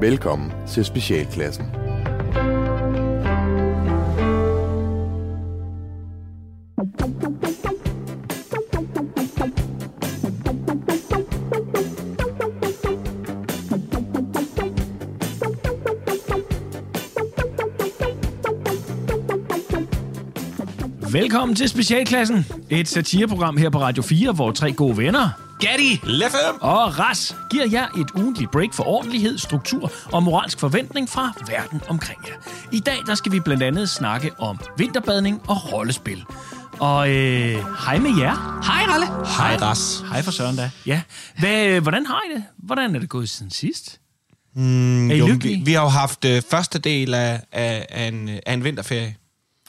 Velkommen til Specialklassen. Velkommen til Specialklassen, et satireprogram her på Radio 4, hvor tre gode venner, Gatti! Leffe! og Ras giver jer et ugentligt break for ordentlighed, struktur og moralsk forventning fra verden omkring jer. I dag der skal vi blandt andet snakke om vinterbadning og rollespil. Og øh, hej med jer. Hej, Ralle. Hej, Ras. Hej for søren da. Ja. Hvad, hvordan har I det? Hvordan er det gået siden sidst? Mm, er I Jo, lykkelige? vi, vi har jo haft øh, første del af, af, af, en, af en vinterferie.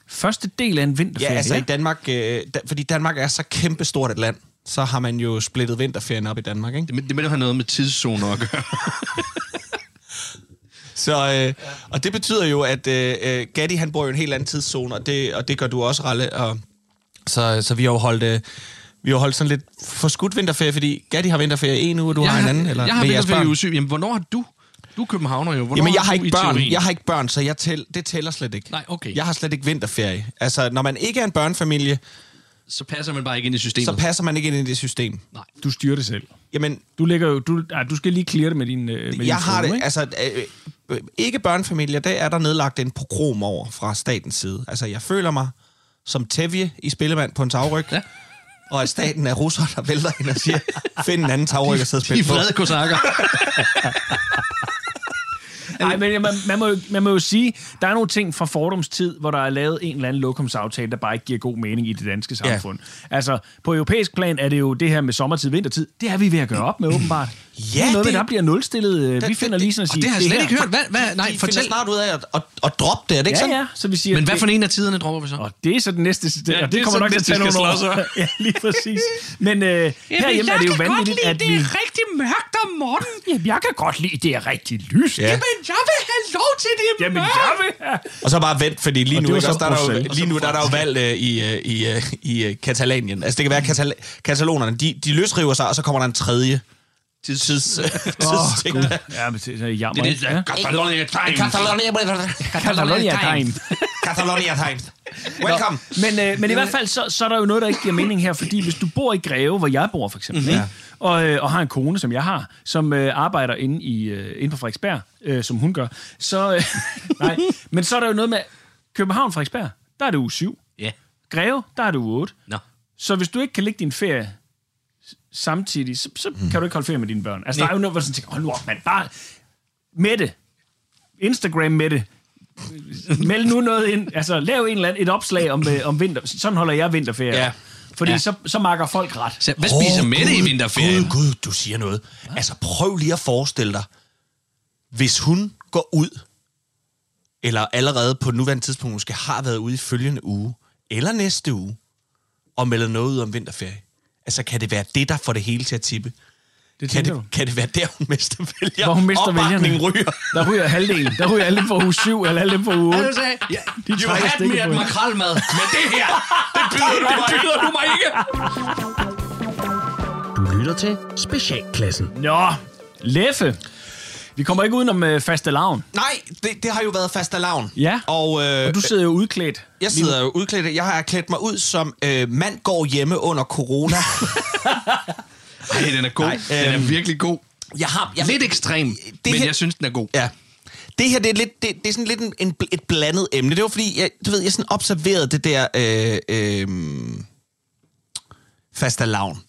Første del af en Ja, vinterferie. altså i Danmark, øh, da, fordi Danmark er så kæmpestort et land, så har man jo splittet vinterferien op i Danmark, ikke? Det, det må jo have noget med tidszoner at gøre. Så, øh, og det betyder jo, at øh, øh, Gatti, han bor jo i en helt anden tidszone, og det, og det gør du også, Ralle. Og, så, så vi har jo holdt... Øh, vi har holdt sådan lidt forskudt vinterferie, fordi Gatti har vinterferie en uge, og du jeg har en anden, eller jeg har vinterferie i uge syv. Jamen, hvornår har du? Du er københavner jo. Hvornår Jamen, jeg har har ikke i børn. teorien? Jeg har ikke børn, så jeg tæl, det tæller slet ikke. Nej, okay. Jeg har slet ikke vinterferie. Altså, når man ikke er en børnefamilie, Så passer man bare ikke ind i systemet. så passer man ikke ind i det system. Nej. Du styrer det selv. Jamen, Du, lægger jo, du, nej, du skal lige clear det med din, øh, med din jeg har frue, det, ikke? altså, øh, øh, ikke børnefamilier, der er der nedlagt en pogrom over fra statens side. Altså, jeg føler mig som Tevje i Spillemand på en tagryg, Ja. og at staten er russer, der vælter ind og siger, find en anden tagryg og sidde og De spille på. vrede kosakker. Nej, men man, man, må, jo- man må jo sige, der er nogle ting fra fordomstid, hvor der er lavet en eller anden lokumsaftale, der bare ikke giver god mening i det danske samfund. Ja. Altså, på europæisk plan er det jo det her med sommertid, vintertid, det er vi ved at gøre op med, åbenbart. Ja, det er noget med, det- der bliver nulstillet. øh, Vi det- finder det- lige sådan at Og sige, det har jeg slet her- ikke hørt. Hvad, hvad, nej, De fortæl. snart ud af at, at, at droppe det, er det ikke Ja, sådan? ja, så vi siger... Men hvad det- for en af tiderne dropper vi så? Og det er så den næste... Det, Ja, ja, det det er kommer nok til at tage nogle vi skal år. ja, lige præcis. Men øh, herhjemme er det jo vanvittigt, at vi... rigtig mørkt om morgenen. Jamen, jeg kan godt lide, det er rigtig lyst. Ja. Men jeg vil have lov til det Jamen, jeg vil have... Og så bare vent, fordi lige Og nu, det ikke, der er der jo, lige nu der er der jo valg øh, i, øh, i, øh, i øh, Katalanien. Altså det kan være, at Katal- katalonerne, de, de løsriver sig, og så kommer der en tredje tids, tids, tidsting. Gud. Ja, men det er jammer. Det er det, der Catalonia Times. Catalonia. Catalonia-tegn. Catalonia Times. Welcome. Men, øh, men i hvert fald, så, så er der jo noget, der ikke giver mening her, fordi hvis du bor i Greve, hvor jeg bor for eksempel, mm-hmm. og, øh, og har en kone, som jeg har, som øh, arbejder inde, i, øh, inde på Frederiksberg, øh, som hun gør, så, øh, nej, men så er der jo noget med København Frederiksberg, der er det uge 7. Ja. Greve, der er det uge 8. Nå. Så hvis du ikke kan ligge din ferie samtidig, så, så kan du ikke holde ferie med dine børn. Altså, der er jo noget, hvor du sådan tænker, hold nu op, mand, bare Mette, Instagram Mette, meld nu noget ind, altså lav en eller anden, et opslag om, øh, om vinter, sådan holder jeg vinterferie. Ja. Fordi Ja. så, så makker folk ret. Så, hvad spiser Åh, Mette i vinterferien? Gud, Gud, du siger noget. Altså prøv lige at forestille dig, hvis hun går ud, eller allerede på nuværende tidspunkt måske har været ude i følgende uge, eller næste uge, og melder noget ud om vinterferie. Altså, kan det være det, der får det hele til at tippe? Det Kan det, du. kan det være der, hun mister vælger? Hvor hun mister Opbakningen vælgerne. ryger. Der ryger halvdelen. Der ryger alle dem fra uge 7, eller alle dem fra uge 8. Du sagde, ja, De you trækker had stikket me at på hende. makrelmad, men det her, det byder du mig, byder du mig ikke. Du lytter til Specialklassen. Nå, Leffe. Vi kommer ikke udenom øh, faste lavn. Nej, det, det har jo været fastelavn. Ja. Og, øh, Og du sidder jo udklædt. Jeg sidder jo udklædt. Jeg har klædt mig ud som øh, mand går hjemme under corona. Ej, den er god. Nej, den er øhm, virkelig god. jeg har, jeg, Lidt ekstrem, men her- jeg synes, den er god. Ja. Det her, det er, lidt, det, det er sådan lidt en, en, et blandet emne. Det var fordi, jeg, du ved, jeg sådan observerede det der øh, øh, fastelavn.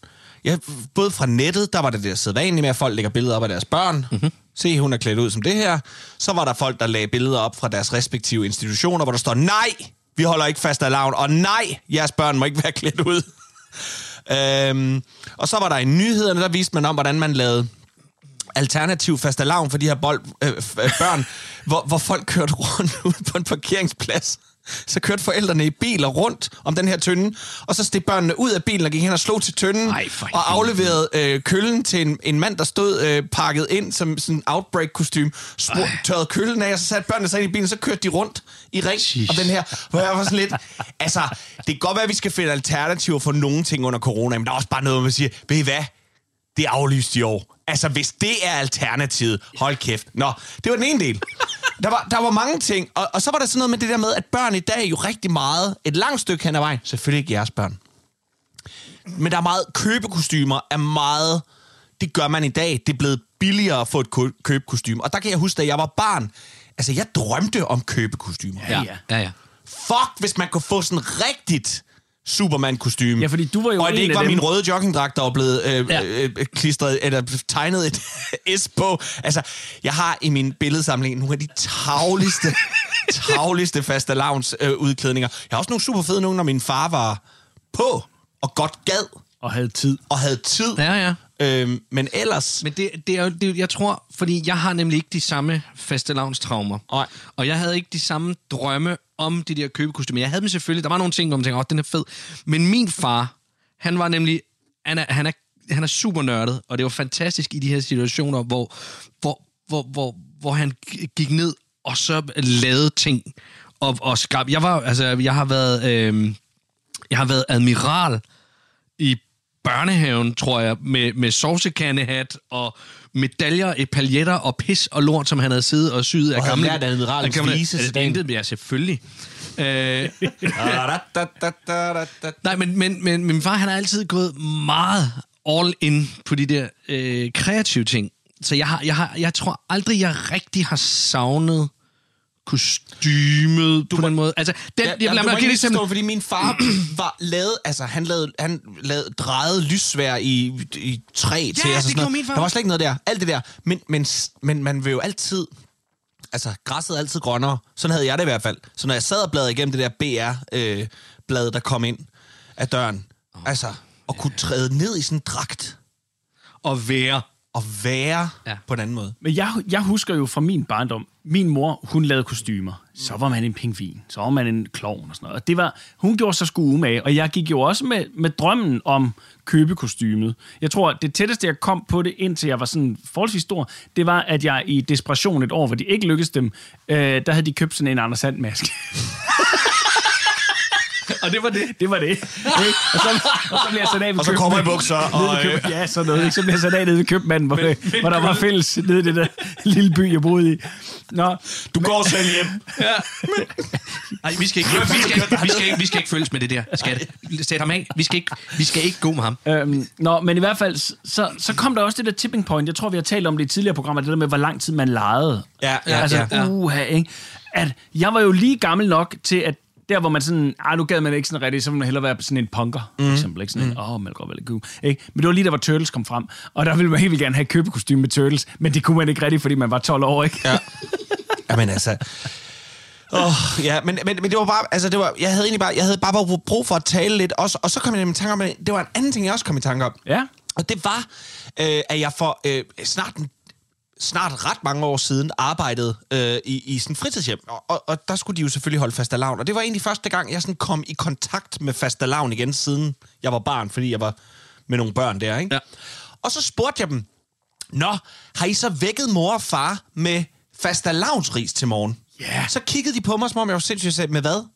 Jeg, både fra nettet, der var det der sædvanlige med, at folk lægger billeder op af deres børn. Mm-hmm. Se, hun er klædt ud som det her. Så var der folk, der lagde billeder op fra deres respektive institutioner, hvor der står, nej, vi holder ikke fastelavn, og nej, jeres børn må ikke være klædt ud. øhm, og så var der i nyhederne, der viste man om, hvordan man lavede alternativ fastelavn for de her bold, øh, øh, børn, hvor, hvor folk kørte rundt ud på en parkeringsplads. Så kørte forældrene i biler rundt om den her tynde, og så steg børnene ud af bilen og gik hen og slog til tynden, Ej, og afleverede øh, køllen til en, en mand, der stod øh, pakket ind som sådan en outbreak-kostym, tørrede køllen af, og så satte børnene sig ind i bilen, og så kørte de rundt i ring om den her. Hvor jeg var sådan lidt, altså, det kan godt være, at vi skal finde alternativer for nogle ting under corona, men der er også bare noget, hvor man siger, ved I hvad? det er aflyst i år. Altså, hvis det er alternativet, hold kæft. Nå, det var den ene del. Der var, der var mange ting, og, og så var der sådan noget med det der med, at børn i dag jo rigtig meget, et langt stykke hen ad vejen, selvfølgelig ikke jeres børn, men der er meget, købekostymer er meget, det gør man i dag, det er blevet billigere at få et kø- købekostyme. Og der kan jeg huske, da jeg var barn, altså jeg drømte om købekostymer. Ja. Ja, ja. Fuck, hvis man kunne få sådan rigtigt Superman-kostyme. Ja, fordi du var jo Og en det ikke var min røde joggingdragt, der var blevet øh, Ja. ja. øh, klistret, eller tegnet et S på. Altså, jeg har i min billedsamling nogle af de tavligste, tavligste faste lavns øh, udklædninger. Jeg har også nogle super fede nogle, når min far var på og godt gad Og havde tid. og havde tid. Ja, ja. Øhm, men ellers... Men det, det er jo, det, jeg tror, fordi jeg har nemlig ikke de samme fastelavnstraumer. Nej. Og jeg havde ikke de samme drømme om de der købekostymer. Jeg havde dem selvfølgelig. Der var nogle ting, hvor man tænker, åh, den er fed. Men min far, han var nemlig, han er, han er, han er super nørdet, og det var fantastisk i de her situationer, hvor, hvor, hvor, hvor, hvor han gik ned og så lavede ting og, og skab. Jeg var, altså, jeg har været, øh, jeg har været admiral i børnehaven, tror jeg, med, med sovsekandehat og medaljer, epaljetter og pis og lort, som han havde siddet og syet af Og gamle... lært admiralens af gamle- vise Ja, til det ja, selvfølgelig. øh, nej, men, men, men min far, han har altid gået meget all in på de der øh, kreative ting. Så jeg, har, jeg, har, jeg tror aldrig, jeg rigtig har savnet kostymet på den måde. Altså, den, Ja, jeg, jamen, lad du mig må give ikke et eksempel. forstå, fordi min far var lavet, altså han lavede, han lavede drejet lyssvær i, i træ til os. og det sådan min far. Der var slet ikke noget der. Alt det der. Men, men, men man vil jo altid, altså græsset er altid grønnere. Sådan havde jeg det i hvert fald. Så når jeg sad og bladrede igennem det der BR-blad, øh, der kom ind af døren, oh, altså, og kunne træde ned i sådan en dragt Og være. Og være ja. på en anden måde. Men jeg, jeg husker jo fra min barndom, min mor, hun lavede kostymer. Så var man en pingvin, så var man en klovn og sådan noget. Og det var, hun gjorde sig sgu umage, og jeg gik jo også med, med drømmen om købekostymet. Jeg tror, det tætteste, jeg kom på det, indtil jeg var sådan forholdsvis stor, det var, at jeg i desperation et år, hvor de ikke lykkedes dem, øh, der havde de købt sådan en Anders Sand-maske. Og det var det. Det var det. Ikke? Og, så, og så blev jeg sat af ved Og så kommer i bukser, og, køb, ja, sådan noget. Ikke? Så blev jeg sat af nede ved købmanden, hvor, men, hvor der var fælles nede i det der lille by, jeg boede i. Nå, Du går selv hjem. Nej, vi skal ikke, vi skal, ikke, vi skal, ikke, vi skal ikke følges med det der, skat. Sæt ham af. Vi skal ikke, vi skal ikke gå med ham. Øhm, nå, men i hvert fald, så, så kom der også det der tipping point. Jeg tror, vi har talt om det i tidligere programmer, det der med, hvor lang tid man legede. Ja, ja, altså, ja, ja. uha, ikke? At jeg var jo lige gammel nok til, at der, hvor man sådan, ah, nu gad man ikke sådan rigtigt, så ville man hellere være sådan en punker, for eksempel. Ikke? Sådan en, åh, oh, man går vel ikke ikke? Men det var lige der, hvor Turtles kom frem, og der ville man helt vildt gerne have købekostyme med Turtles, men det kunne man ikke rigtigt, fordi man var 12 år, ikke? Ja. Jamen altså... Oh, ja, men, men, men det var bare, altså det var, jeg havde egentlig bare, jeg havde bare brug- brug for at tale lidt også, og så kom jeg i tanke om, det var en anden ting, jeg også kom i tanke om. Ja. Og det var, øh, at jeg for øh, snart, en- snart ret mange år siden arbejdede øh, i, i sådan fritidshjem. Og, og, og der skulle de jo selvfølgelig holde fastelavn. Og det var egentlig første gang, jeg sådan kom i kontakt med fastelavn igen, siden jeg var barn, fordi jeg var med nogle børn der, ikke? Ja. Og så spurgte jeg dem, Nå, har I så vækket mor og far med fastelavnsris til morgen? Ja. Så kiggede de på mig, som om jeg var sindssygt, sagde, med hvad?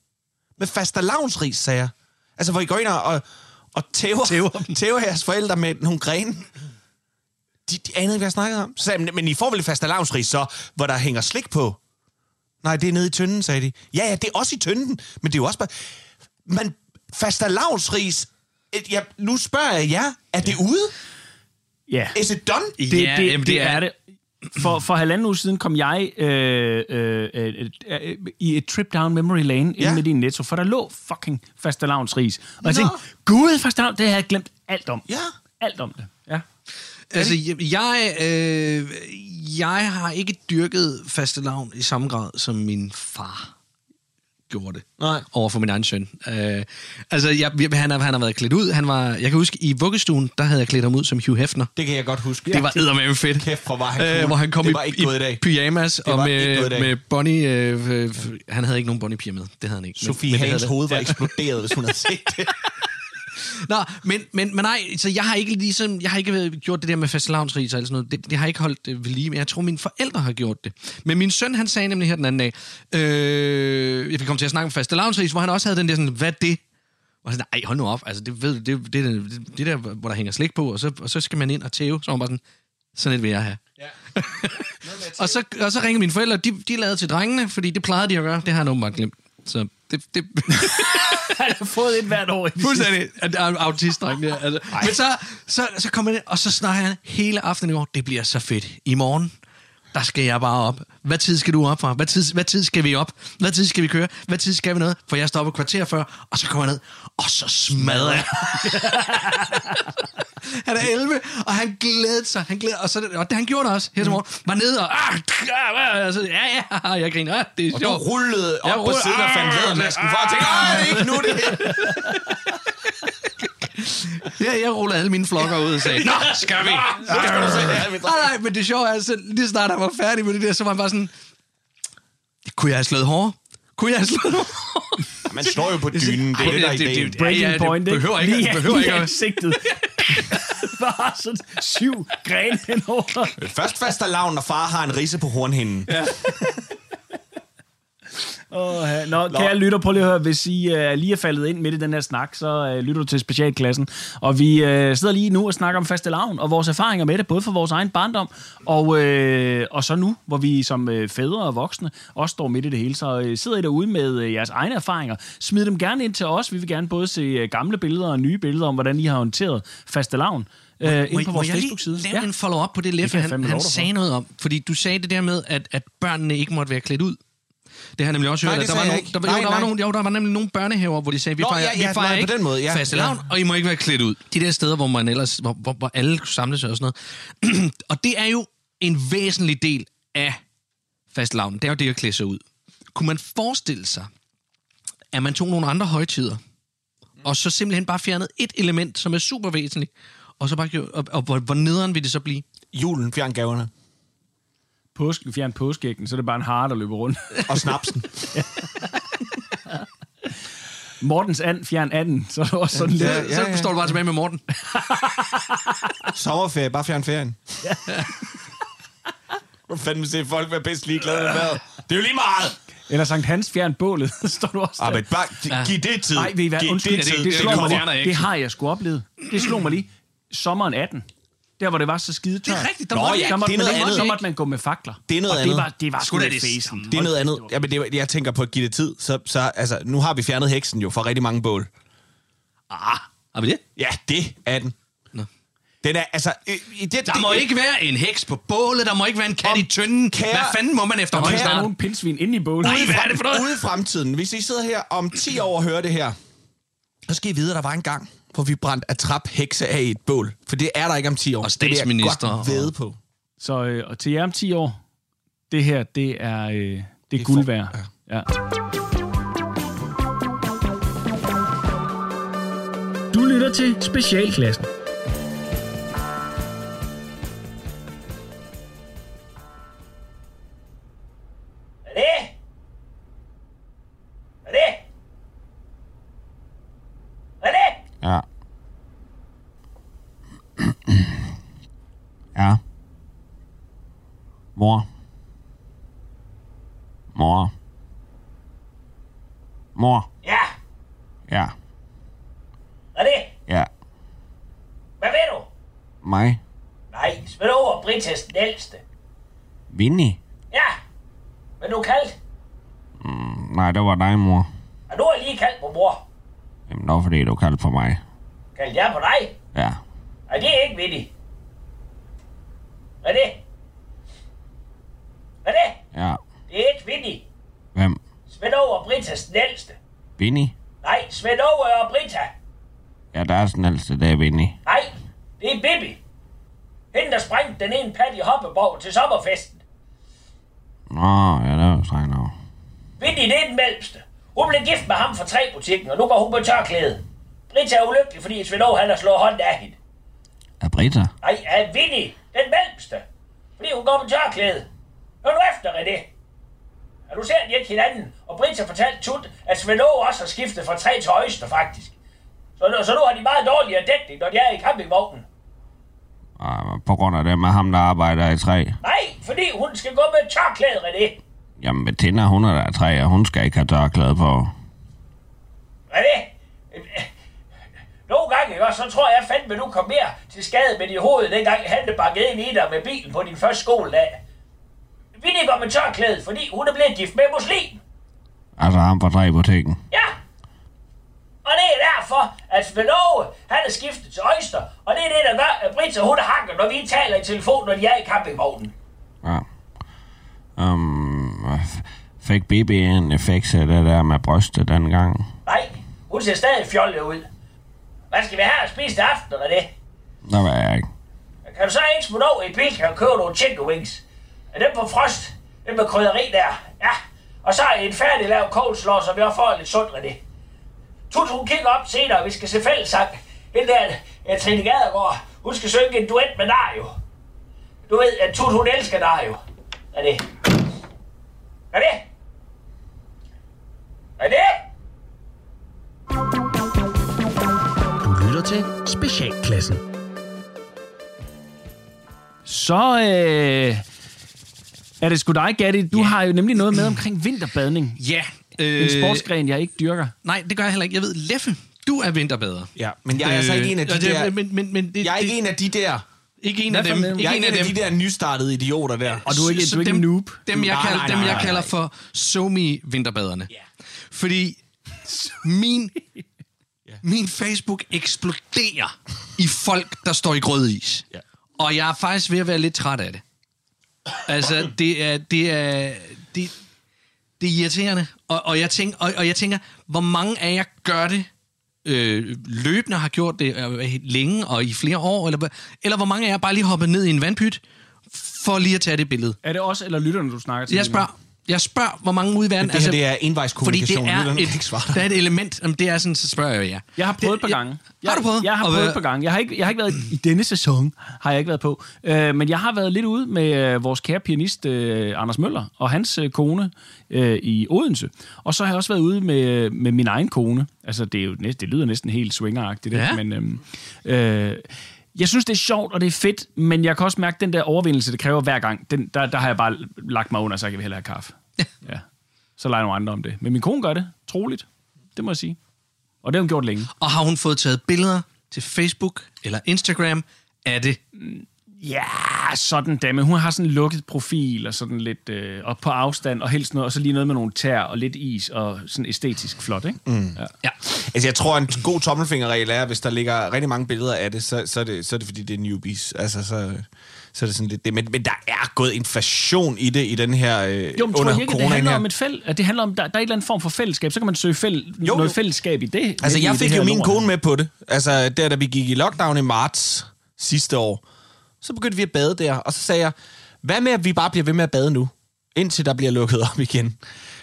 Med fastelavnsris, sagde jeg. Altså, hvor I går ind og, og, og tæver, tæver. tæver jeres forældre med nogle grene. De, de anede ikke, hvad jeg snakkede om. Så sagde jeg, men, I får vel et fastelavnsris så, hvor der hænger slik på? Nej, det er nede i tynden, sagde de. Ja, ja, det er også i tynden, men det er jo også bare... Men fastelavnsris... et- Ja, nu spørger jeg jer, er det ude? Ja. Is it done? Det, Ja, det, jamen, det, det det er- er det. For, for halvanden uge siden kom jeg øh, øh, øh, øh, i et trip down memory lane ja. Inde med din netto, for der lå fucking fastelavnsris. Og jeg Nå. tænkte, gud, fastelavn, det har jeg glemt alt om. Ja. Alt om det, ja. Altså, jeg, øh, jeg har ikke dyrket fastelavn i samme grad, som min far gjorde det. Nej. Over for min egen søn. Øh, altså, jeg, han, har, han har været klædt ud. Han var, jeg kan huske, i vuggestuen, der havde jeg klædt ham ud som Hugh Hefner. Det kan jeg godt huske. Det var eddermame fedt. Kæft, hvor var han cool. Øh, hvor han kom Det i, var ikke i i dag. pyjamas og var ikke med, i med Bonnie... Øh, øh, han havde ikke nogen Bonnie-piger med. Det havde han ikke. Sofie det Hagens hoved var eksploderet, hvis hun havde set det. Nå, men, men, men nej, så jeg har ikke ligesom, jeg har ikke gjort det der med fastelavnsris og alt sådan noget. Det, det har ikke holdt øh, ved lige, men jeg tror, mine forældre har gjort det. Men min søn, han sagde nemlig her den anden dag, øh, jeg kom til at snakke om fastelavnsris, hvor han også havde den der sådan, hvad det? Og sådan, ej, hold nu op, altså det, ved, det, det, det, det, der, hvor der hænger slik på, og så, og så skal man ind og tæve. Så var bare sådan, Sådan et vil jeg have. Ja. og, så, og så ringede mine forældre, de, de lavede til drengene, fordi det plejede de at gøre. Det har han åbenbart glemt. Så det, det Han har fået et hvert år fuldstændig at- at- autistdreng der. Altså. Men så, så, så kommer det, og så snakker han hele aftenen i går. Det bliver så fedt. I morgen, der skal jeg bare op. Hvad tid skal du op fra? Hvad tid, hvad tid skal vi op? Hvad tid skal vi køre? Hvad tid skal vi noget? For jeg står op et kvarter før, og så kommer jeg ned, og så smadrer jeg. han er 11, og han glædede sig. Han glædede, og, så, og det, han gjorde det også her til morgen. Var nede og... Ah, ah, ah, så, ja, ja, jeg griner. Ah, det er Og du rullede op Jeg på rullede- siden og fandt lædermasken for at tænke, ah, det er ikke nu, det. Ja, jeg rullede alle mine flokker ud og sagde, Nå, skal vi? Skal det mit Nej, nej, men det sjove er, at lige snart han var færdig med det der, så var han bare sådan, kunne jeg have slået hårdere? Kunne jeg have slået hårdere? Man står jo på dynen, det er det, der er ideen. Breaking Ja, ja, det point, ikke? behøver ikke- Lige, behøver ikke ansigtet. Bare sådan syv grene henover. Først faster lavn, når far har en risse på hornhinden. Ja. Oh, Nå, kære lytter, prøv lige at høre, hvis I uh, lige er faldet ind midt i den her snak, så uh, lytter du til specialklassen. Og vi uh, sidder lige nu og snakker om fastelavn og vores erfaringer med det, både for vores egen barndom, og, uh, og så nu, hvor vi som uh, fædre og voksne også står midt i det hele. Så uh, sidder I derude med uh, jeres egne erfaringer. Smid dem gerne ind til os. Vi vil gerne både se uh, gamle billeder og nye billeder om, hvordan I har håndteret fastelavn. Uh, ind på vores jeg Facebook-side. lave en follow-up på det, kan Leffe jeg han, han sagde noget om? Fordi du sagde det der med, at, at børnene ikke måtte være klædt ud. Det har nemlig også hørt, at der var, nogen, der, var, Nej, jo, der, var nej. nogen, jo, der var nemlig nogle børnehaver, hvor de sagde, vi Nå, fejrer, ja, ja, vi fejrer nej, på ikke den måde, ja, fastelavn, ja. og I må ikke være klædt ud. De der steder, hvor man ellers, hvor, hvor, hvor alle kunne samle sig og sådan noget. og det er jo en væsentlig del af fastelavnen. Det er jo det at klæde sig ud. Kunne man forestille sig, at man tog nogle andre højtider, og så simpelthen bare fjernede et element, som er super væsentligt, og så bare gjorde, og, og, hvor, hvor nederen vil det så blive? Julen, fjern gaverne. Påske, fjern påskeæggen, så er det bare en hare, der løber rundt. Og snapsen. Mortens and, fjern anden, så er det også sådan lidt. Ja, ja, så ja. står du bare tilbage med Morten. Sommerferie, bare fjern ferien. Hvor fanden se folk være bedst ligeglade med vejret. Det er jo lige meget. Eller Sankt Hans fjern bålet, står du også Ah, der. men bare giv det tid. Nej, ved I hvad? Undskyld, det det, det, det, lige. der ikke. det har jeg sgu oplevet. Det slog mig lige. Sommeren 18. Der, hvor det var så skide tørt. Det er rigtigt, der Nå, måtte ja, Der måtte, det er man noget ikke, andet. så måtte man gå med fakler. Det er noget og andet. det var, det var sgu da det fæsen. Det er noget andet. Ja, men det, jeg tænker på at give det tid. Så, så altså, nu har vi fjernet heksen jo fra rigtig mange bål. Ah, har vi det? Ja, det er den. Nå. Den er, altså... øh, det, Der det, må ikke være en heks på bålet, der må ikke være en kat Om- i tynden. kære- Hvad fanden må man Der efterhånden er snart? nogle pindsvin inde i bålet. Nej, hvad er det for noget? Ude i fremtiden, hvis I sidder her om 10 år og hører det her, så skal I vide, at der var en gang, hvor vi brændte atrap hekse af i et bål. For det er der ikke om 10 år. Og Det vil jeg statsminister godt væde på. Så øh, og til jer om 10 år, det her, det er, øh, det er guld værd. Ja. Du lytter til Specialklassen. Er det? Hvad er det? Hvad er det? Ja. ja. Mor. Mor. Mor. Ja, Ja. hvad er det? Ja. Hvad ved du? Mig. Nej, smid over Britas den ældste. Vinnie. Ja, hvad du kaldt? Nej, det var dig, mor. Og er jeg lige kaldt på mor. Jamen, det var fordi, du kaldte for mig. Kaldt jeg på dig? Ja. Nej, det er ikke vigtigt. Er det? Hvad er det? Ja. Det er ikke vigtigt. Hvem? Svend over Britas den ældste. Vinnie? Nej, Svend over og Brita. Ja, der er sådan ældste, det er Vinnie. Nej, det er Bibi. Hende, der sprængte den ene pat i hoppeborg til sommerfesten. Nå, ja, det var strengt nok. Vinnie, det er den mellemste. Hun blev gift med ham for tre butikken, og nu går hun på tørklæde. Brita er ulykkelig, fordi Svend Aage, han har slået hånden af hende. Er Britta? Nej, er Vinnie den mellemste? Fordi hun går på tørklæde. Hør nu efter, René. Er du ser de ikke hinanden? Og Brita fortalte Tut, at Svend også har skiftet fra tre til Øster, faktisk. Så, nu- så nu har de meget dårligere dækning, når de er i campingvognen. Ah, på grund af det med ham, der arbejder i træ. Nej, fordi hun skal gå med tørklæde, René. Jamen, Bettina, hun er der i træ, og hun skal ikke have tørklæde på. René, nogle gange, ikke så tror jeg fandme, du kom mere til skade med dit hoved, dengang han bakket ind i dig med bilen på din første skoledag. Vinnie går med tørklæde, fordi hun er blevet gift med muslim. Altså ham fra træbutikken. Ja! Og det er derfor, at Aage, han er skiftet til Øjster, og det er det, der gør, at Brita, hun hakker, når vi taler i telefon, når de er i campingvognen. Ja. Um, fik BB en effekt af det der med brystet dengang? Nej, hun ser stadig fjollet ud. Hvad skal vi have at spise til aften, eller det? Der var jeg ikke. Kan du så ikke smutte over i Bilka og købe nogle chicken wings? Er dem på frost? Dem med krydderi der? Ja. Og så en færdig lavet coleslaw, så vi også får lidt sundt det. Tut, hun kigger op senere, og vi skal se fællesang. Hende der, ja, Trine Gadergaard, hun skal synge en duet med Dario. Du ved, at Tut, hun elsker Dario. Er det? Er det? Er det? Lytter til Specialklassen. Så øh, er det sgu dig, Gatti. Du har jo nemlig noget med omkring vinterbadning. Ja. En Øh, sportsgren, jeg ikke dyrker. nej, det gør jeg heller ikke. Jeg ved, Leffe, du er vinterbader. Ja, men jeg er altså ikke en af de Øh, det- der... Men, men, men det, Jeg er ikke det, en af de der... ikke en Hvad af for dem. en? Jeg er Ikke ikke en af de dem. der nystartede idioter der. Og du er ikke, du er ikke dem, en noob. Dem, jeg Nej, kalder, nej, dem, nej, jeg nej, kalder for somi vinterbaderne. Fordi min, min Facebook eksploderer i folk, der står i grødis. Ja. Og jeg er faktisk ved at være lidt træt af det. Altså, det er, det er, det, det er irriterende. Og, og, jeg tænker, og, og jeg tænker, hvor mange af jer gør det øh, løbende, har gjort det øh, længe og i flere år, eller, eller hvor mange af jer bare lige hopper ned i en vandpyt, for lige at tage det billede. Er det os eller lytterne, du snakker til? Jeg spørger, jeg spørger, hvor mange ude i verden... Det her, det er envejskommunikation. Fordi det er ikke et, der er et element, jamen det er sådan, så spørger jeg jer. Jeg har prøvet et par Det- gange. Jeg, har du prøvet? Jeg har prøvet et par gange. Jeg har ikke, jeg har ikke været i denne sæson, har jeg ikke været på. Øh, men jeg har været lidt ude med øh, vores kære pianist øh, Anders Møller og hans øh, kone øh, i Odense. Og så har jeg også været ude med, med min egen kone. Altså, det, er jo næsten, det lyder næsten helt swingeragtigt, Ja. ikke? men øh, øh, jeg synes, det er sjovt, og det er fedt, men jeg kan også mærke, at den der overvindelse, det kræver hver gang, den, der, der har jeg bare lagt mig under, så jeg kan hellere have kaffe. Ja. Så leger nogle andre om det. Men min kone gør det, troligt. Det må jeg sige. Og det har hun gjort længe. Og har hun fået taget billeder til Facebook eller Instagram af det? Ja, sådan da, men hun har sådan en lukket profil og sådan lidt øh, op på afstand og helst noget, og så lige noget med nogle tær og lidt is og sådan æstetisk flot, ikke? Mm. Ja. Ja. Altså, jeg tror, en god tommelfingerregel er, at hvis der ligger rigtig mange billeder af det, så, så, er, det, så er det, fordi det er newbies. Altså, så, så er det sådan lidt det. Men, men der er gået inflation i det i den her øh, Jo, men tror under jeg ikke, det handler her. om et fæld, at det handler om, der, der er en eller anden form for fællesskab, så kan man søge fæld, Jo, noget jo. fællesskab i det. Altså, jeg fik jo min lort. kone med på det. Altså, der da vi gik i lockdown i marts sidste år, så begyndte vi at bade der. Og så sagde jeg, hvad med, at vi bare bliver ved med at bade nu, indtil der bliver lukket op igen?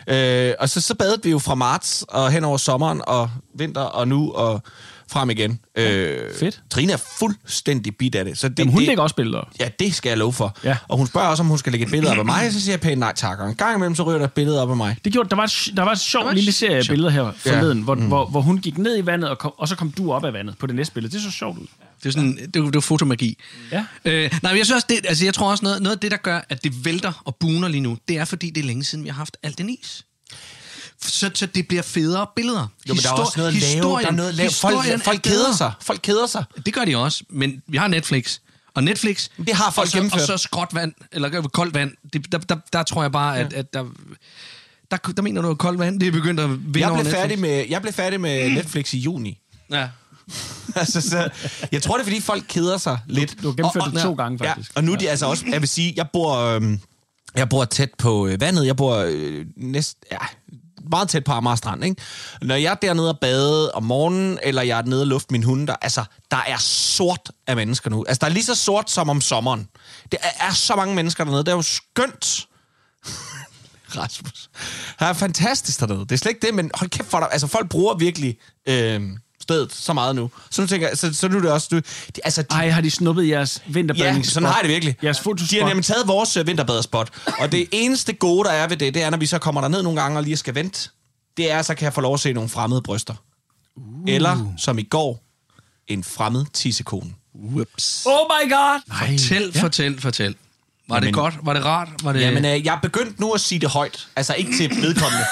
Øh, og så, så badede vi jo fra marts og hen over sommeren og vinter og nu og frem igen. Øh, fedt. Trine er fuldstændig bit af det. Så det, Jamen, hun det, lægger også billeder op. Ja, det skal jeg love for. Ja. Og hun spørger også, om hun skal lægge et billede op af mig, så siger jeg pænt nej tak. Og en gang imellem, så ryger der et billede op af mig. Det gjorde, der var, et- der var et sjovt et lille serie sjovt. billeder her forleden, Ja. hvor, mm. hvor, hvor hun gik ned i vandet, og, kom, og så kom du op af vandet på det næste billede. Det så sjovt ud. Det er sådan, det er, det er fotomagi. Ja. Øh, nej, men jeg synes også, det, altså jeg tror også, noget, noget af det, der gør, at det vælter og buner lige nu, det er, fordi det er længe siden, vi har haft alt den is. Så, så det bliver federe billeder. Jo, men der er også noget at lave. Der er noget at lave. Folk, folk keder sig. Folk keder sig. Det gør de også, men vi har Netflix. Og Netflix... Det har folk og så, gennemført. Og så skråt vand, eller koldt vand. Det, der, der, der tror jeg bare, at, at der, der... Der mener du, at koldt vand, det er begyndt at vinde Jeg blev, færdig med, jeg blev færdig med Netflix i juni. Ja. altså, så, jeg tror, det er, fordi folk keder sig lidt. Du har gennemført Og- og- det to gange, faktisk. Ja, og nu er de altså også, jeg vil sige, jeg bor, øhm, jeg bor tæt på øh, vandet. Jeg bor øh, næst, ja, meget tæt på Amager Strand, ikke? Når jeg er dernede og bade om morgenen, eller jeg er nede og lufte min hunde, der, altså, der er sort af mennesker nu. Altså, der er lige så sort som om sommeren. Det er, er så mange mennesker dernede. Det er jo skønt. Rasmus. Det er fantastisk dernede. Det er slet ikke det, men hold kæft for dig. Altså, folk bruger virkelig øh, stedet så meget nu. Så nu tænker jeg, så, så nu er det også... Du, de, altså, de, Ej, har de snuppet jeres Ja, vinterbadningsspot? sådan har jeg det virkelig. Jeres fotospot? De har nemlig taget vores øh, vinterbaderspot. Og det eneste gode, der er ved det, det er, når vi så kommer der ned nogle gange og lige skal vente, det er, så kan jeg få lov at se nogle fremmede bryster. Uh. Eller, som i går, en fremmed tissekone. Whoops. Oh my god! Fortæl, ja. fortæl, fortæl. Var det Jamen- godt? Var det rart? Var det... Jamen, øh, jeg er begyndt nu at sige det højt. Altså ikke til vedkommende.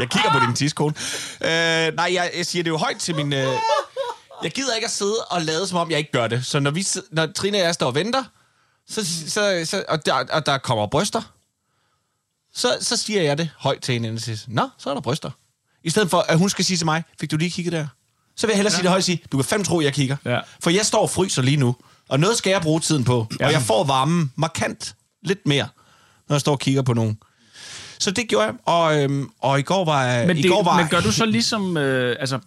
jeg kigger på din tidskone. Øh, nej, jeg, jeg siger det jo højt til min... Øh, jeg gider ikke at sidde og lade, som om jeg ikke gør det. Så når, vi, når Trine og jeg står og venter, så, så, så, og, der, og der kommer bryster, så, så siger jeg det højt til hende, og siger, Nå, så er der bryster. I stedet for, at hun skal sige til mig, fik du lige kigget der? Så vil jeg hellere ja. sige det højt og sige, du kan fandme tro, jeg kigger. Ja. For jeg står og fryser lige nu, og noget skal jeg bruge tiden på. Ja. Og jeg får varmen markant lidt mere, når jeg står og kigger på nogen. Så det gjorde jeg, og, øhm, og i går var... Men, i det, går var men gør du så ligesom... Øh, altså,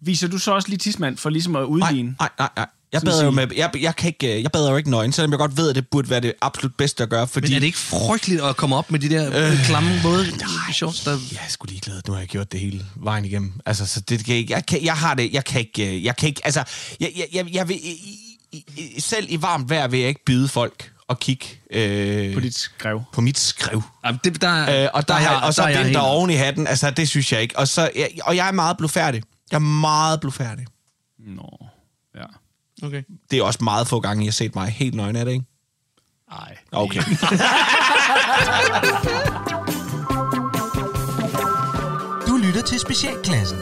viser du så også lige tidsmand for ligesom at udligne? nej, nej, nej. Jeg bader jo med, jeg, jeg, kan ikke, øh, jeg bader jo ikke nøgen, selvom jeg godt ved, at det burde være det absolut bedste at gøre, fordi... Men er det ikke frygteligt at komme op med de der øh, klamme både shorts, der... Jeg er sgu ligeglad. Nu har jeg gjort det hele vejen igennem. Altså, så det kan ikke... Jeg, kan, jeg har det... Jeg kan ikke... øh, Jeg kan ikke... Altså, jeg, jeg, jeg, jeg vil... I, i, i, selv i varmt vejr vil jeg ikke byde folk at kigge øh, På dit skrev. på mit skrev. Jamen, det, der, Øh, og der, er der jeg- og så der er jeg den der oven i hatten. Altså, det synes jeg ikke. Og, så, jeg, og jeg er meget blufærdig. Jeg er meget blufærdig. Nå, ja. Okay. Det er også meget få gange, jeg har set mig helt nøgen af det, ikke? Nej. Okay. Du lytter til Specialklassen.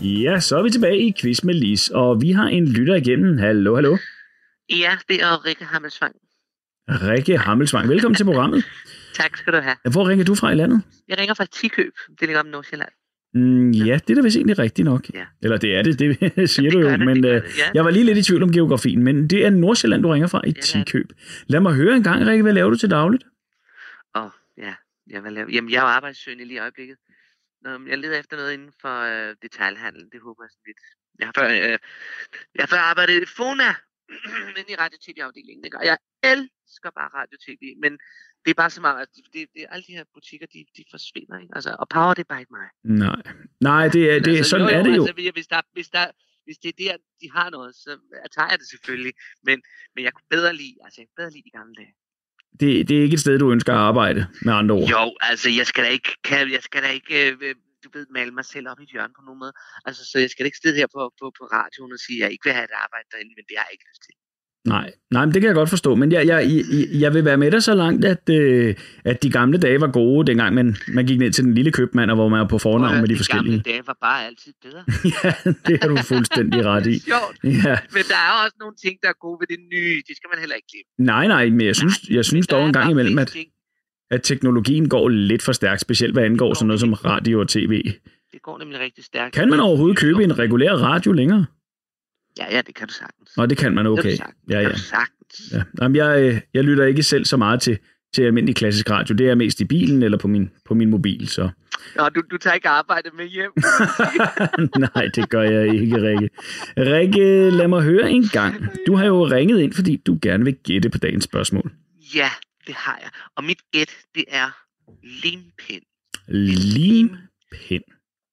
Ja, så er vi tilbage i quiz med Lis, og vi har en lytter igennem. Hallo, hallo. Ja, det er Rikke Hammelsvang. Rikke Hammelsvang, velkommen til programmet. Tak skal du have. Hvor ringer du fra i landet? Jeg ringer fra Tikøb. Det ligger om Nordsjælland. Mm, ja, det er da vist egentlig rigtigt nok. Ja. Eller det er det, det siger det du jo. det, men det øh, det, ja. jeg var lige lidt i tvivl om geografien, men det er Nordsjælland, du ringer fra i det. Tikøb. Lad mig høre en gang, Rikke, hvad laver du til dagligt? Åh, oh, ja. Jeg, vil lave... Jamen, jeg er jo arbejdssøgende lige i øjeblikket. Jeg leder efter noget inden for øh, detailhandel. Det håber jeg sådan lidt. Jeg har før, øh, jeg har før arbejdet i Fona, men i radio-tv-afdelingen. Og jeg elsker bare radio-tv, men det er bare så meget, at det, det, det, alle de her butikker, de, de forsvinder. Ikke? Altså, og Power, det er bare ikke mig. Nej, Nej det er, det, altså, sådan jo, jo, er det jo. Altså, hvis, der, hvis, der, hvis det er der, de har noget, så tager jeg det selvfølgelig. Men, men jeg kunne bedre lide, altså jeg kunne bedre lide de gamle dage. Det, det er ikke et sted, du ønsker at arbejde, med andre ord. Jo, altså jeg skal da ikke, kan, jeg skal da ikke, øh, du ved, male mig selv op i et hjørne på nogen måde. Altså, så jeg skal da ikke sidde her på, på, på radioen og sige, at jeg ikke vil have et arbejde derinde, men det har jeg ikke lyst til. Nej, nej, men det kan jeg godt forstå. Men jeg, jeg, jeg, vil være med dig så langt, at, øh, at de gamle dage var gode, dengang man, man gik ned til den lille købmand, og hvor man var på fornavn med de forskellige. gamle dage var bare altid bedre. ja, det har du fuldstændig ret i. Sjovt. Ja. Men der er også nogle ting, der er gode ved det nye. Det skal man heller ikke glemme. Nej, nej, men jeg synes, jeg synes dog en gang imellem, at, ting. at teknologien går lidt for stærkt, specielt hvad angår sådan noget som radio og tv. Det går nemlig rigtig stærkt. Kan man overhovedet købe en regulær radio længere? Ja, ja, det kan du sagtens. Nå, det kan man, Det okay. kan du sagtens. Ja, Det ja. kan du sagtens. ja. Jamen, jeg, øh, jeg lytter ikke selv så meget til, til almindelig klassisk radio. Det er mest i bilen eller på min, på min mobil, så... Nå, du, du tager ikke arbejde med hjem. Nej, det gør jeg ikke, Rikke. Rikke, lad mig høre en gang. Du har jo ringet ind, fordi du gerne vil gætte på dagens spørgsmål. ja, det har jeg. Og mit gæt, det er limpind. Limpind.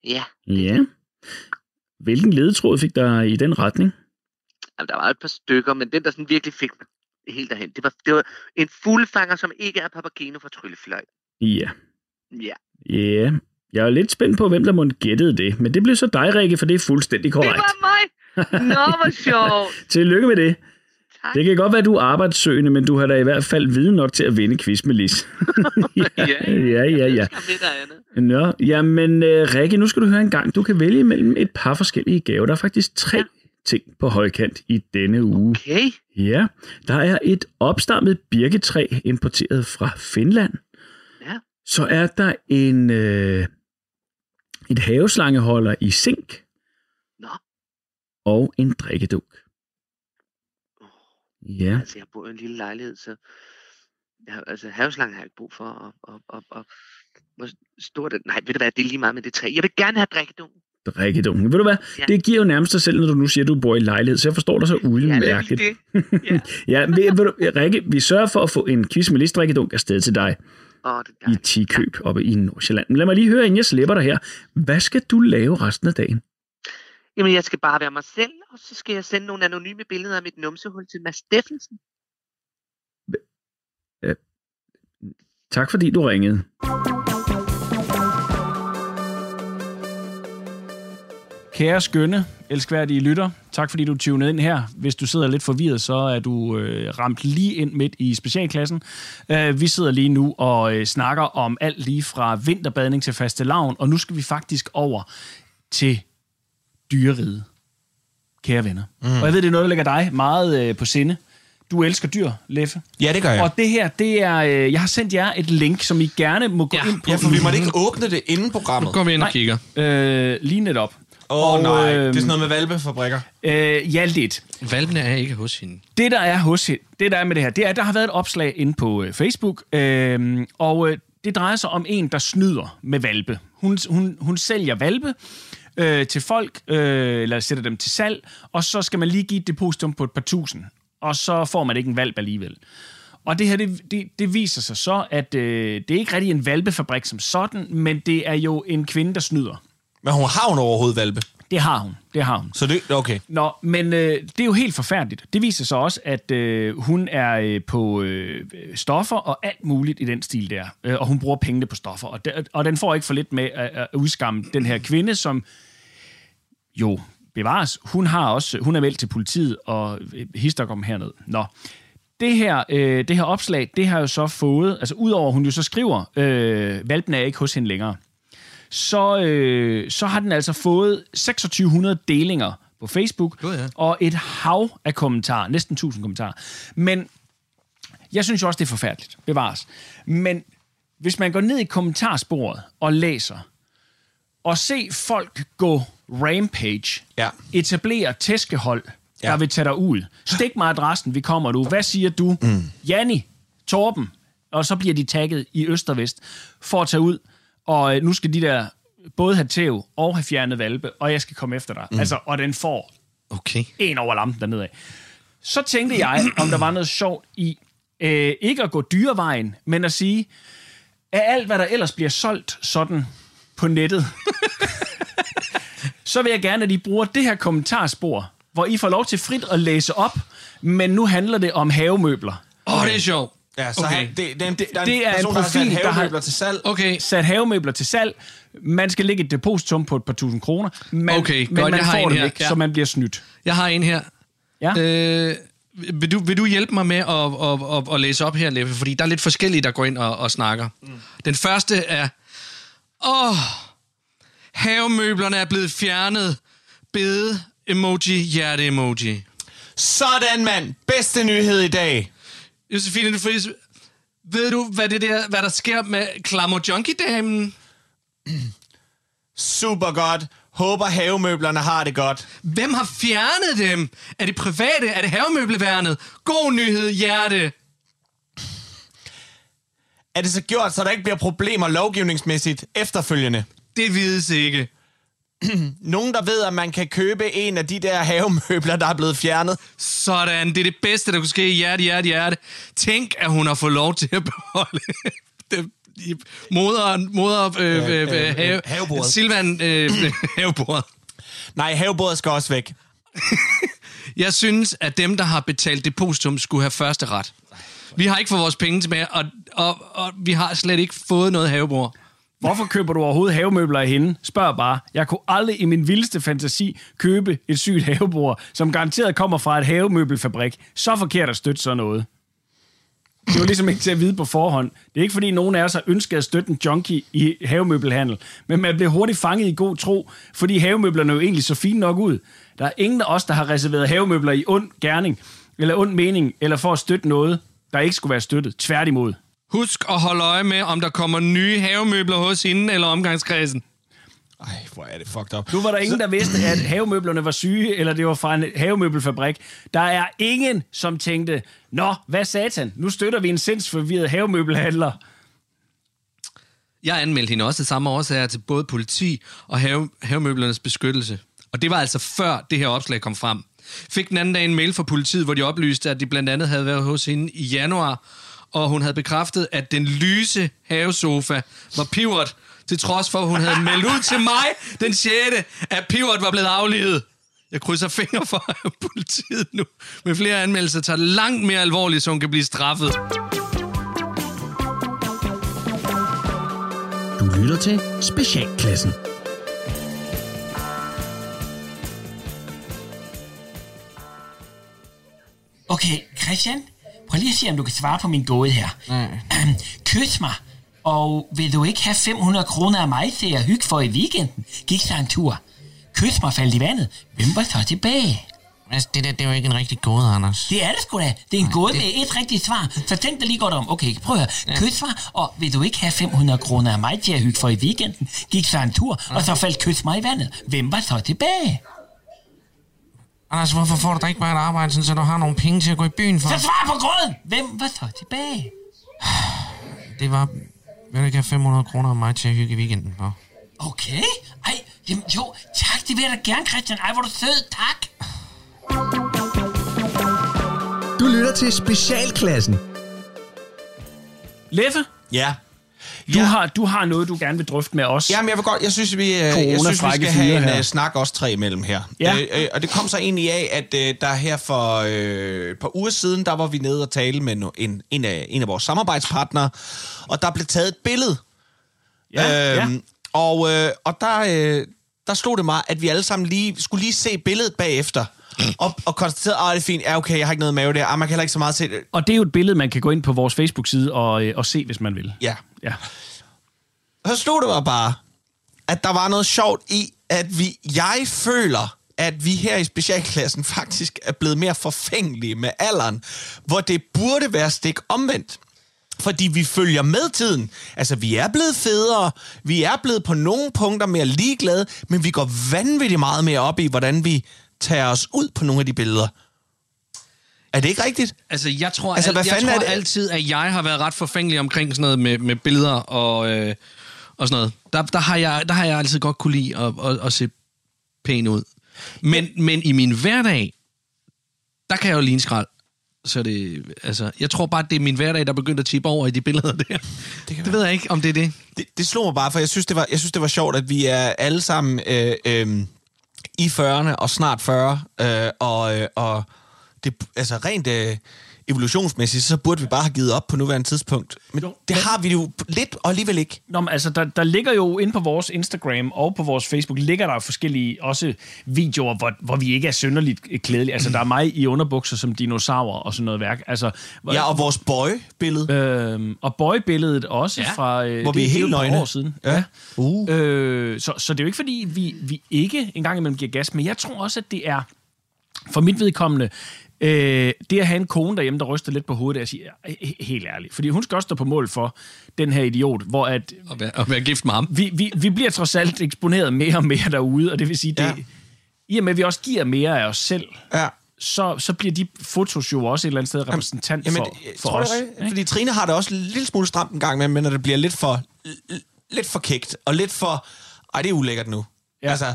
Ja, Ja. Hvilken ledetråd fik der i den retning? altså, der var et par stykker, men den, der sådan virkelig fik mig helt derhen, det var, det var en fuglfanger, som ikke er Papageno fra Tryllefløj. Ja. Ja, Ja. Jeg er lidt spændt på, hvem der måtte gættede det. Men det blev så dig, Rikke, for det er fuldstændig det korrekt. var mig! Nå, hvor sjovt! Tillykke med det. Tak. Det kan godt være, at du er arbejdssøgende, men du har da i hvert fald viden nok til at vinde quiz med Lis. ja, ja, ja, ja. Anna. Nå, jamen uh, Rikke, nu skal du høre en gang. Du kan vælge mellem et par forskellige gaver. Der er faktisk tre ting på højkant i denne uge. Okay. Ja, der er et opstammet birketræ importeret fra Finland. Ja. Så er der en øh, et haveslangeholder i zink. Nå. Og en drikkedunk. Ja, Altså, jeg bor i en lille lejlighed, så... Jeg, altså, haveslange har jeg ikke brug for. Og, og, og, og, hvor stort er Nej, ved du hvad, det er lige meget med det træ. Jeg vil gerne have drikkedunken. drikkedunken. Ved du hvad? Ja. Det giver jo nærmest sig selv, når du nu siger, at du bor i lejlighed, så jeg forstår dig så Ja, udmærket. det. Ja. Ja, ved, ved du, Rikke, vi sørger for at få en quiz med listdrikkedunk afsted til dig Åh, det er i. Tikøb oppe i Nordsjælland. Men lad mig lige høre, inden jeg slipper dig her. Hvad skal du lave resten af dagen? Jamen, jeg skal bare være mig selv, og så skal jeg sende nogle anonyme billeder af mit numsehul til Mads Steffensen. Tak fordi du ringede. Kære skønne, elskværdige lytter, tak fordi du tunede ind her. Hvis du sidder lidt forvirret, så er du øh, ramt lige ind midt i specialklassen. Øh, vi sidder lige nu og øh, snakker om alt lige fra vinterbadning til faste lavn, og nu skal vi faktisk over til dyreriget, kære venner. Mm. Og jeg ved, det er noget, der ligger dig meget øh, på sinde. Du elsker dyr, Leffe. Ja, det gør jeg. Og det her, det er... Øh, jeg har sendt jer et link, som I gerne må gå Ja. ind på. Ja, for vi måtte ikke åbne det inden programmet. Nu går vi ind og kigger. Øh, lige netop. Åh oh, nej, øhm, det er sådan noget med valpefabrikker. Øh, ja, lidt. Valpene er ikke hos hende. Det, der er hos det, der er med det her, det er, at der har været et opslag inde på øh, Facebook, øh, og øh, det drejer sig om en, der snyder med valpe. Hun, hun, hun sælger valpe øh, til folk, øh, eller sætter dem til salg, og så skal man lige give et depositum på et par tusind, og så får man ikke en valp alligevel. Og det her, det, det, det viser sig så, at øh, det er ikke rigtig en valpefabrik som sådan, men det er jo en kvinde, der snyder. Men hun har hun overhovedet valpe. Det har hun, det har hun. Så det, okay. Nå, men øh, det er jo helt forfærdeligt. Det viser sig også, at øh, hun er øh, på øh, stoffer og alt muligt i den stil der. Øh, og hun bruger pengene på stoffer. Og, de, og den får ikke for lidt med at, at udskamme den her kvinde, som jo bevares. Hun har også, hun er meldt til politiet og øh, hister om herned. Nå, det her, øh, det her opslag, det har jo så fået, altså udover hun jo så skriver, øh, valpen er ikke hos hende længere, så, øh, så har den altså fået 2600 delinger på Facebook, Gud, ja. og et hav af kommentarer, næsten 1000 kommentarer. Men jeg synes jo også, det er forfærdeligt, bevares. Men hvis man går ned i kommentarsporet og læser, og se folk gå rampage, Ja. etablere tæskehold, der Ja. vil tage dig ud. Stik mig adressen, vi kommer nu. Hvad siger du? Mm. Janni, Torben, og så bliver de tagget i øst og vest for at tage ud, og øh, nu skal de der både have tæv og have fjernet valpe, og jeg skal komme efter dig. Mm. Altså, og den får Okay. en over lampen dernede af. Så tænkte jeg, om der var noget sjovt i, øh, ikke at gå dyrevejen, men at sige, at alt, hvad der ellers bliver solgt sådan på nettet, så vil jeg gerne, at I bruger det her kommentarspor, hvor I får lov til frit at læse op, men nu handler det om havemøbler. Åh, oh, det er sjovt. Ja, så Okay. okay. han, det, det, det, der er det en er en person, der har sat profil, der har- havemøbler til salg. Okay. Sat havemøbler til salg. Man skal lægge et depositum på et par tusind kroner, men, Okay, men godt, man jeg har får en det her. ikke, Ja. så man bliver snydt. Jeg har en her. Ja? Øh, vil, du, vil du hjælpe mig med at, at, at, at læse op her, Leffe? Fordi der er lidt forskellige, der går ind og, og snakker. Mm. Den første er... Åh, havemøblerne er blevet fjernet. Bede emoji, hjerte emoji. Sådan, mand. Bedste nyhed i dag. Josefine, du får- ved du, hvad, det der, hvad der sker med Klammer Junkie-damen? Super godt. Håber havemøblerne har det godt. Hvem har fjernet dem? Er det private? Er det havemøbleværnet? God nyhed, hjerte. Er det så gjort, så der ikke bliver problemer lovgivningsmæssigt efterfølgende? Det vides ikke. Nogen, der ved, at man kan købe en af de der havemøbler, der er blevet fjernet. Sådan, det er det bedste, der kunne ske. Hjerte, hjerte, hjerte. Tænk, at hun har fået lov til at beholde det, moderen, moder, øh, øh, øh, øh, have, havebordet. Silvan, øh, havebordet. Nej, havebordet skal også væk. Jeg synes, at dem, der har betalt depositum, skulle have første ret. Vi har ikke fået vores penge tilbage, og, og, og vi har slet ikke fået noget havebord. Hvorfor køber du overhovedet havemøbler af hende? Spørg bare. Jeg kunne aldrig i min vildeste fantasi købe et sygt havebord, som garanteret kommer fra et havemøbelfabrik. Så forkert at støtte sådan noget. Det er jo ligesom ikke til at vide på forhånd. Det er ikke fordi nogen af os har ønsket at støtte en junkie i havemøbelhandel, men man bliver hurtigt fanget i god tro, fordi havemøblerne jo egentlig så fine nok ud. Der er ingen af os, der har reserveret havemøbler i ond gerning, eller ond mening, eller for at støtte noget, der ikke skulle være støttet. Tværtimod. Husk at holde øje med, om der kommer nye havemøbler hos hende eller omgangskredsen. Ej, hvor er det fucked up. Nu var der ingen, der vidste, at havemøblerne var syge, eller det var fra en havemøbelfabrik. Der er ingen, som tænkte, Nå, hvad satan, nu støtter vi en sindsforvirret havemøbelhandler. Jeg anmeldte hende også af samme årsager til både politi og have, havemøblernes beskyttelse. Og det var altså før det her opslag kom frem. Fik den anden dag en mail fra politiet, hvor de oplyste, at de blandt andet havde været hos hende i januar, og hun havde bekræftet, at den lyse havesofa var pivot, til trods for, at hun havde meldt ud til mig den 6., at pivot var blevet aflivet. Jeg krydser fingre for, politiet nu med flere anmeldelser tager langt mere alvorligt, så hun kan blive straffet. Du lytter til Specialklassen. Okay, Christian, prøv lige at se, om du kan svare på min gåde her. Mm. Kys mig, og vil du ikke have 500 kroner af mig til at hygge for i weekenden? Gik så en tur. Kys mig faldt i vandet. Hvem var så tilbage? Altså, det der, det er jo ikke en rigtig gåde, Anders. Det er det sgu da. Det er en gåde med et rigtigt svar. Så tænk dig lige godt om. Okay, prøv at høre. Kys mig, og vil du ikke have 500 kroner af mig til at hygge for i weekenden? Gik så en tur, og så faldt kys mig i vandet. Hvem var så tilbage? Anders, hvorfor får du da ikke bare et arbejde, sådan, så du har nogle penge til at gå i byen for? Så svar på gåden! Hvem var så tilbage? Det var... Vil du ikke have 500 kroner af mig til at hygge i weekenden for? Okay. Ej, jamen, jo, tak, det vil jeg da gerne, Christian. Ej, hvor du sød, tak. Du lytter til Specialklassen. Leffe, Ja. Du, Ja. har, du har noget, du gerne vil drøfte med os. Jamen, jeg vil godt, jeg synes, vi, øh, jeg synes, vi skal have en her. uh, snak også tre imellem her. Ja. Øh, øh, og det kom så egentlig af, at øh, der her for øh, et par uger siden, der var vi nede og tale med no- en, en, af, en af vores samarbejdspartnere, og der blev taget et billede. ja, ja. Øhm, Og, øh, og der, øh, der slog det mig, at vi alle sammen lige skulle lige se billedet bagefter. Og, og konstaterede, at det er fint, ja okay, jeg har ikke noget mave der, ah, man kan heller ikke så meget se det. Og det er jo et billede, man kan gå ind på vores Facebook-side og, øh, og se, hvis man vil. Ja. Ja. Og så stod det mig bare, at der var noget sjovt i, at vi, jeg føler, at vi her i specialklassen faktisk er blevet mere forfængelige med alderen, hvor det burde være stik omvendt. Fordi vi følger med tiden. Altså, vi er blevet federe, vi er blevet på nogle punkter mere ligeglade, men vi går vanvittigt meget mere op i, hvordan vi tager os ud på nogle af de billeder. Er det ikke rigtigt? Altså, jeg tror, Altså, hvad al- jeg tror er det? altid, at jeg har været ret forfængelig omkring sådan noget med, med billeder og, øh, og sådan noget. Der, der, har jeg, der har jeg altid godt kunne lide at, at, at se pæn ud. Men, men i min hverdag, der kan jeg jo ligne skrald. Så det, altså, jeg tror bare, at det er min hverdag, der begyndte at tippe over i de billeder der. Det, det ved jeg ikke, om det er det. det, det slog mig bare, for jeg synes, det var, jeg synes, det var sjovt, at vi er alle sammen øh, øh, i 40'erne og snart 40, øh, og, øh, og det, altså rent øh, evolutionsmæssigt, så burde vi bare have givet op på nuværende tidspunkt. Men Jo, det men- har vi jo lidt, og alligevel ikke. Nå, men altså, der, der ligger jo inde på vores Instagram og på vores Facebook, ligger der forskellige også videoer, hvor, hvor vi ikke er synderligt klædelige. Altså, der er mig i underbukser som dinosaurer og sådan noget værk. Altså, Ja, og vores boy-billede. Øhm, og boybilledet også Ja, ja, fra... Øh, hvor vi er helt nøgne. år siden. Ja. Uh. Øh, så, så det er jo ikke, fordi vi, vi ikke engang imellem giver gas, men jeg tror også, at det er, for mit vedkommende, øh, det at have en kone derhjemme, der ryster lidt på hovedet, jeg siger, he- helt ærligt. Fordi hun skal også stå på mål for den her idiot, hvor at At være, at være gift med ham. vi, vi, vi bliver trods alt eksponeret mere og mere derude, og det vil sige, det, Ja. ja. i og med, at vi også giver mere af os selv, Ja. så, så bliver de fotos jo også et eller andet sted repræsentant Jamen, for, jeg for tror, os. det rigtigt. Fordi Trine har det også en lille smule stramt en gang med, men når det bliver lidt for, lidt for kægt, og lidt for... Ej, det er ulækkert nu. Ja. Altså,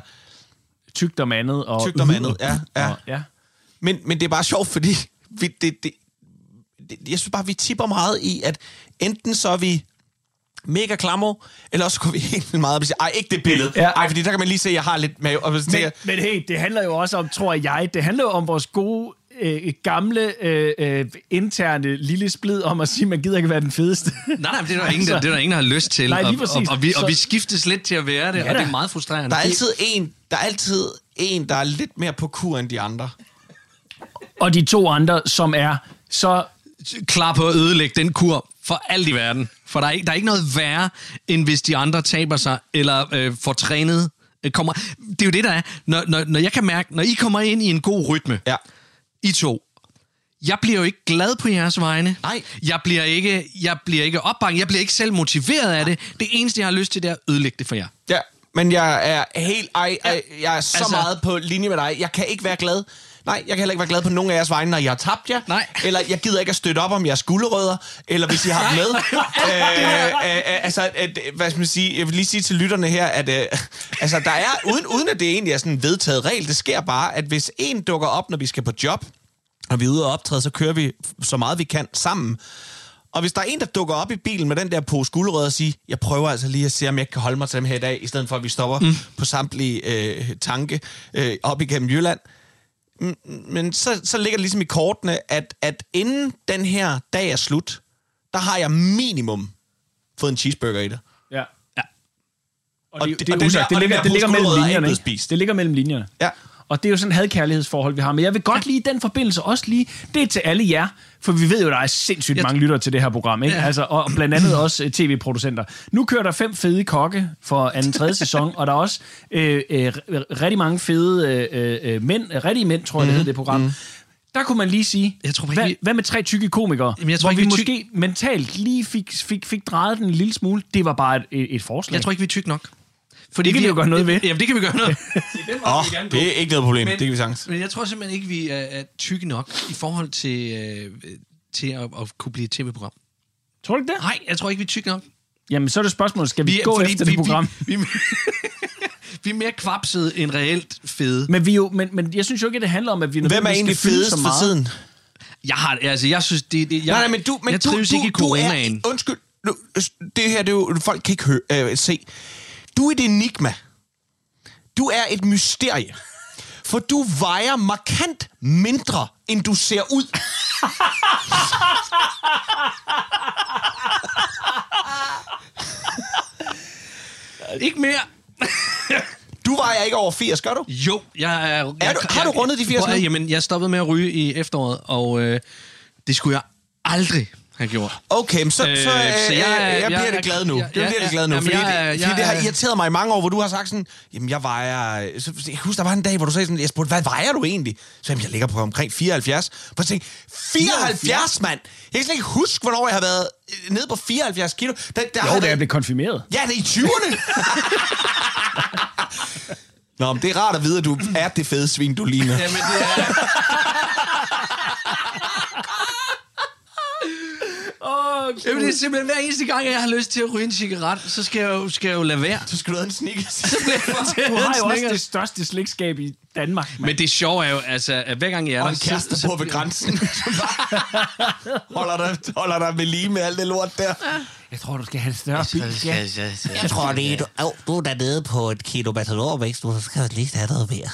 Tygt om andet. Og Tygt om andet, ja, ja. Og, ja. Men, men det er bare sjovt, fordi vi, det, det, det, jeg synes bare, vi tipper meget i, at enten så er vi mega klammer, eller også går vi helt vildt meget op og siger, ej, ikke det billede. Ja. Ej, fordi der kan man lige se, at jeg har lidt mave. Og så tænker, Men, men hey, det handler jo også om, tror jeg, det handler jo om vores gode, øh, gamle, øh, øh, interne lille splid om at sige, at man gider ikke være den fedeste. Nej, nej, men det er der ingen, der, det er der ingen, der har lyst til. Nej, lige og, og, præcis. og, vi, og Så- vi skiftes lidt til at være det, ja, og det er meget frustrerende. der er altid en, der er altid en, der er lidt mere på kur end de andre. Og de to andre, som er så... klar på at ødelægge den kur for alt i verden. For der er, ikke, der er ikke noget værre, end hvis de andre taber sig, eller øh, får trænet. Øh, kommer. Det er jo det, der er. Når, når, når jeg kan mærke, når I kommer ind i en god rytme, Ja. I to, jeg bliver jo ikke glad på jeres vegne. Nej. Jeg bliver ikke, jeg bliver ikke opbakket. Jeg bliver ikke selv motiveret af det. Det eneste, jeg har lyst til, det er at ødelægge det for jer. Ja, men jeg er helt... Ej, ej, jeg er så Altså- meget på linje med dig. Jeg kan ikke være glad. Nej, jeg kan heller ikke være glad på nogen af jeres vegne, når jeg har tabt jer. Nej. Eller jeg gider ikke at støtte op om jeres gulerødder, eller hvis I har dem med. øh, øh, øh, altså, at, hvad skal man sige? Jeg vil lige sige til lytterne her, at øh, altså, der er, uden, uden at det egentlig er sådan en vedtaget regel, det sker bare, at hvis en dukker op, når vi skal på job, og vi er ude og optræde, så kører vi så meget vi kan sammen. Og hvis der er en, der dukker op i bilen med den der pose gulerødder og siger, jeg prøver altså lige at se, om jeg kan holde mig til dem her i dag, i stedet for at vi stopper mm. på samtlige øh, tanke øh, op igennem Jylland. Men så, så ligger det ligesom i kortene, at, at inden den her dag er slut, der har jeg minimum fået en cheeseburger i det. Ja. ja. Og, Og det, det- det, og det, den er der- usagt. det, og ligger, det ligger mellem er linjerne. Det ligger mellem linjerne. Ja. Og det er jo sådan et hadkærlighedsforhold, vi har. Men jeg vil godt lige i den forbindelse også lige, det er til alle jer, for vi ved jo, der er sindssygt Jeg mange lyttere til det her program, ikke? Ja. Altså, og blandt andet også øh, tv-producenter. Nu kører der fem fede kokke for anden tredje sæson, og der er også øh, øh, rigtig mange fede øh, øh, mænd, øh, rigtige mænd, tror jeg, det hedder det program. Der kunne man lige sige, Mhm. Jeg tror hvad, vi- hvad med tre tykke komikere, Jamen, jeg tror hvor ikke, vi måske mentalt lige fik, fik, fik drejet den en lille smule. Det var bare et, et, et forslag. Jeg tror ikke, vi er tyk nok. Fordi Det kan vi jo gøre noget ved. Jamen, det kan vi gøre noget. Oh, det er ikke noget problem. Men- det kan vi sagtens. Men jeg tror simpelthen ikke, vi er, er tykke nok i forhold til, øh, til at, at kunne blive et tv-program. Tror du ikke det? Nej, jeg tror ikke, vi er tykke nok. Jamen, så er det spørgsmålet, skal vi, vi gå efter det program? Vi, vi, vi er mere kvapsede end reelt fede. Men, vi jo, men, men jeg synes jo ikke, at det handler om, at vi Hvem er egentlig fedest så for meget. tiden? Jeg har, altså, jeg synes, det, det jeg, nej, nej, men du, men jeg du, trives du, ikke i du er, undskyld, nu, det her, det er jo, folk kan ikke høre, øh, se. Du er et enigma. Du er et mysterie. For du vejer markant mindre, end du ser ud. Ikke mere. Du vejer ikke over 80, gør du? Jo, jeg er... Er jeg, du- har du rundet de 80 Prøv at- nu? Jamen, jeg stoppede med at ryge i efteråret, og øh, det skulle jeg aldrig have gjort. Okay, men så, Øh, så, øh, så jeg, jeg- jeg, jeg bliver jeg- det glad nu. jeg- Jeg, jeg bliver jeg- det glad nu, jamen, fordi, jeg- det, jeg- fordi det har jeg- irriteret mig i mange år, hvor du har sagt sådan, jamen jeg vejer... Så, jeg husker, der var en dag, hvor du sagde sådan, jeg spurgte, hvad vejer du egentlig? Så jamen, jeg ligger på omkring 74. For jeg tænkte, 74, mand! Jeg kan slet ikke huske, hvornår jeg har været øh, nede på 74 kilo. Der, der Jo, har da jeg blev konfirmeret. Ja, det er i 20'erne! Nå, men det er rart at vide, at du er det fede svin, du ligner. Jamen, det er... Åh, Jamen, det er simpelthen hver eneste gang, jeg har lyst til at ryge en cigaret, så skal jeg jo, skal jeg jo lade være. Så skal du have en snickers. Du har jo også det største slikskab i Danmark, mand. Men det sjove er jo, altså, at hver gang jeg er Og der... en kæreste på ved grænsen. holder, dig, holder dig ved lige med alt det lort der. Jeg tror, du skal have et større bil. Ja. Jeg tror lige, du, oh, du er dernede på et kilo matadorvækst, du skal lige have noget mere.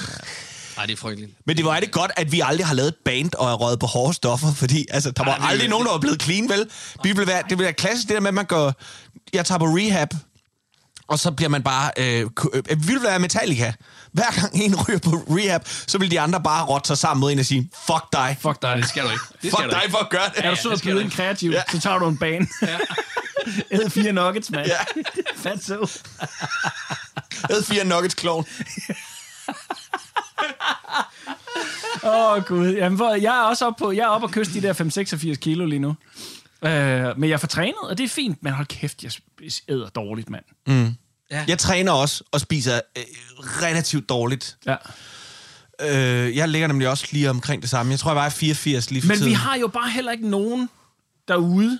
Nej, det er frygteligt. Men det var rigtig godt, at vi aldrig har lavet et band og er røget på hårde stoffer, fordi altså, der var Ej, aldrig nogen, der var blevet clean, vel? Vi vil være, det vil være klassisk, det der med, at man går... Jeg tager på rehab, og så bliver man bare... Øh, øh, vi vil være Metallica. Hver gang en ryger på rehab, så vil de andre bare rotte sig sammen mod en og sige, fuck dig. Fuck dig. Det skal du ikke. Det Fuck skal du dig ikke. for at gøre det. Er du byde du en kreativ, Ja. så tager du en bane. Æd fire nuggets, mand. Ja. Fat så. Ed fire nuggets clown. Åh, oh, gud. Jamen, hvor, jeg er også oppe på, jeg er oppe og kysse de der 5-86 kilo lige nu. Øh, men jeg får trænet, og det er fint, men hold kæft, jeg æder dårligt, mand. Jeg træner også og spiser øh, relativt dårligt. Ja. Øh, jeg ligger nemlig også lige omkring det samme. Jeg tror, jeg var 84 lige for Men tiden. vi har jo bare heller ikke nogen derude.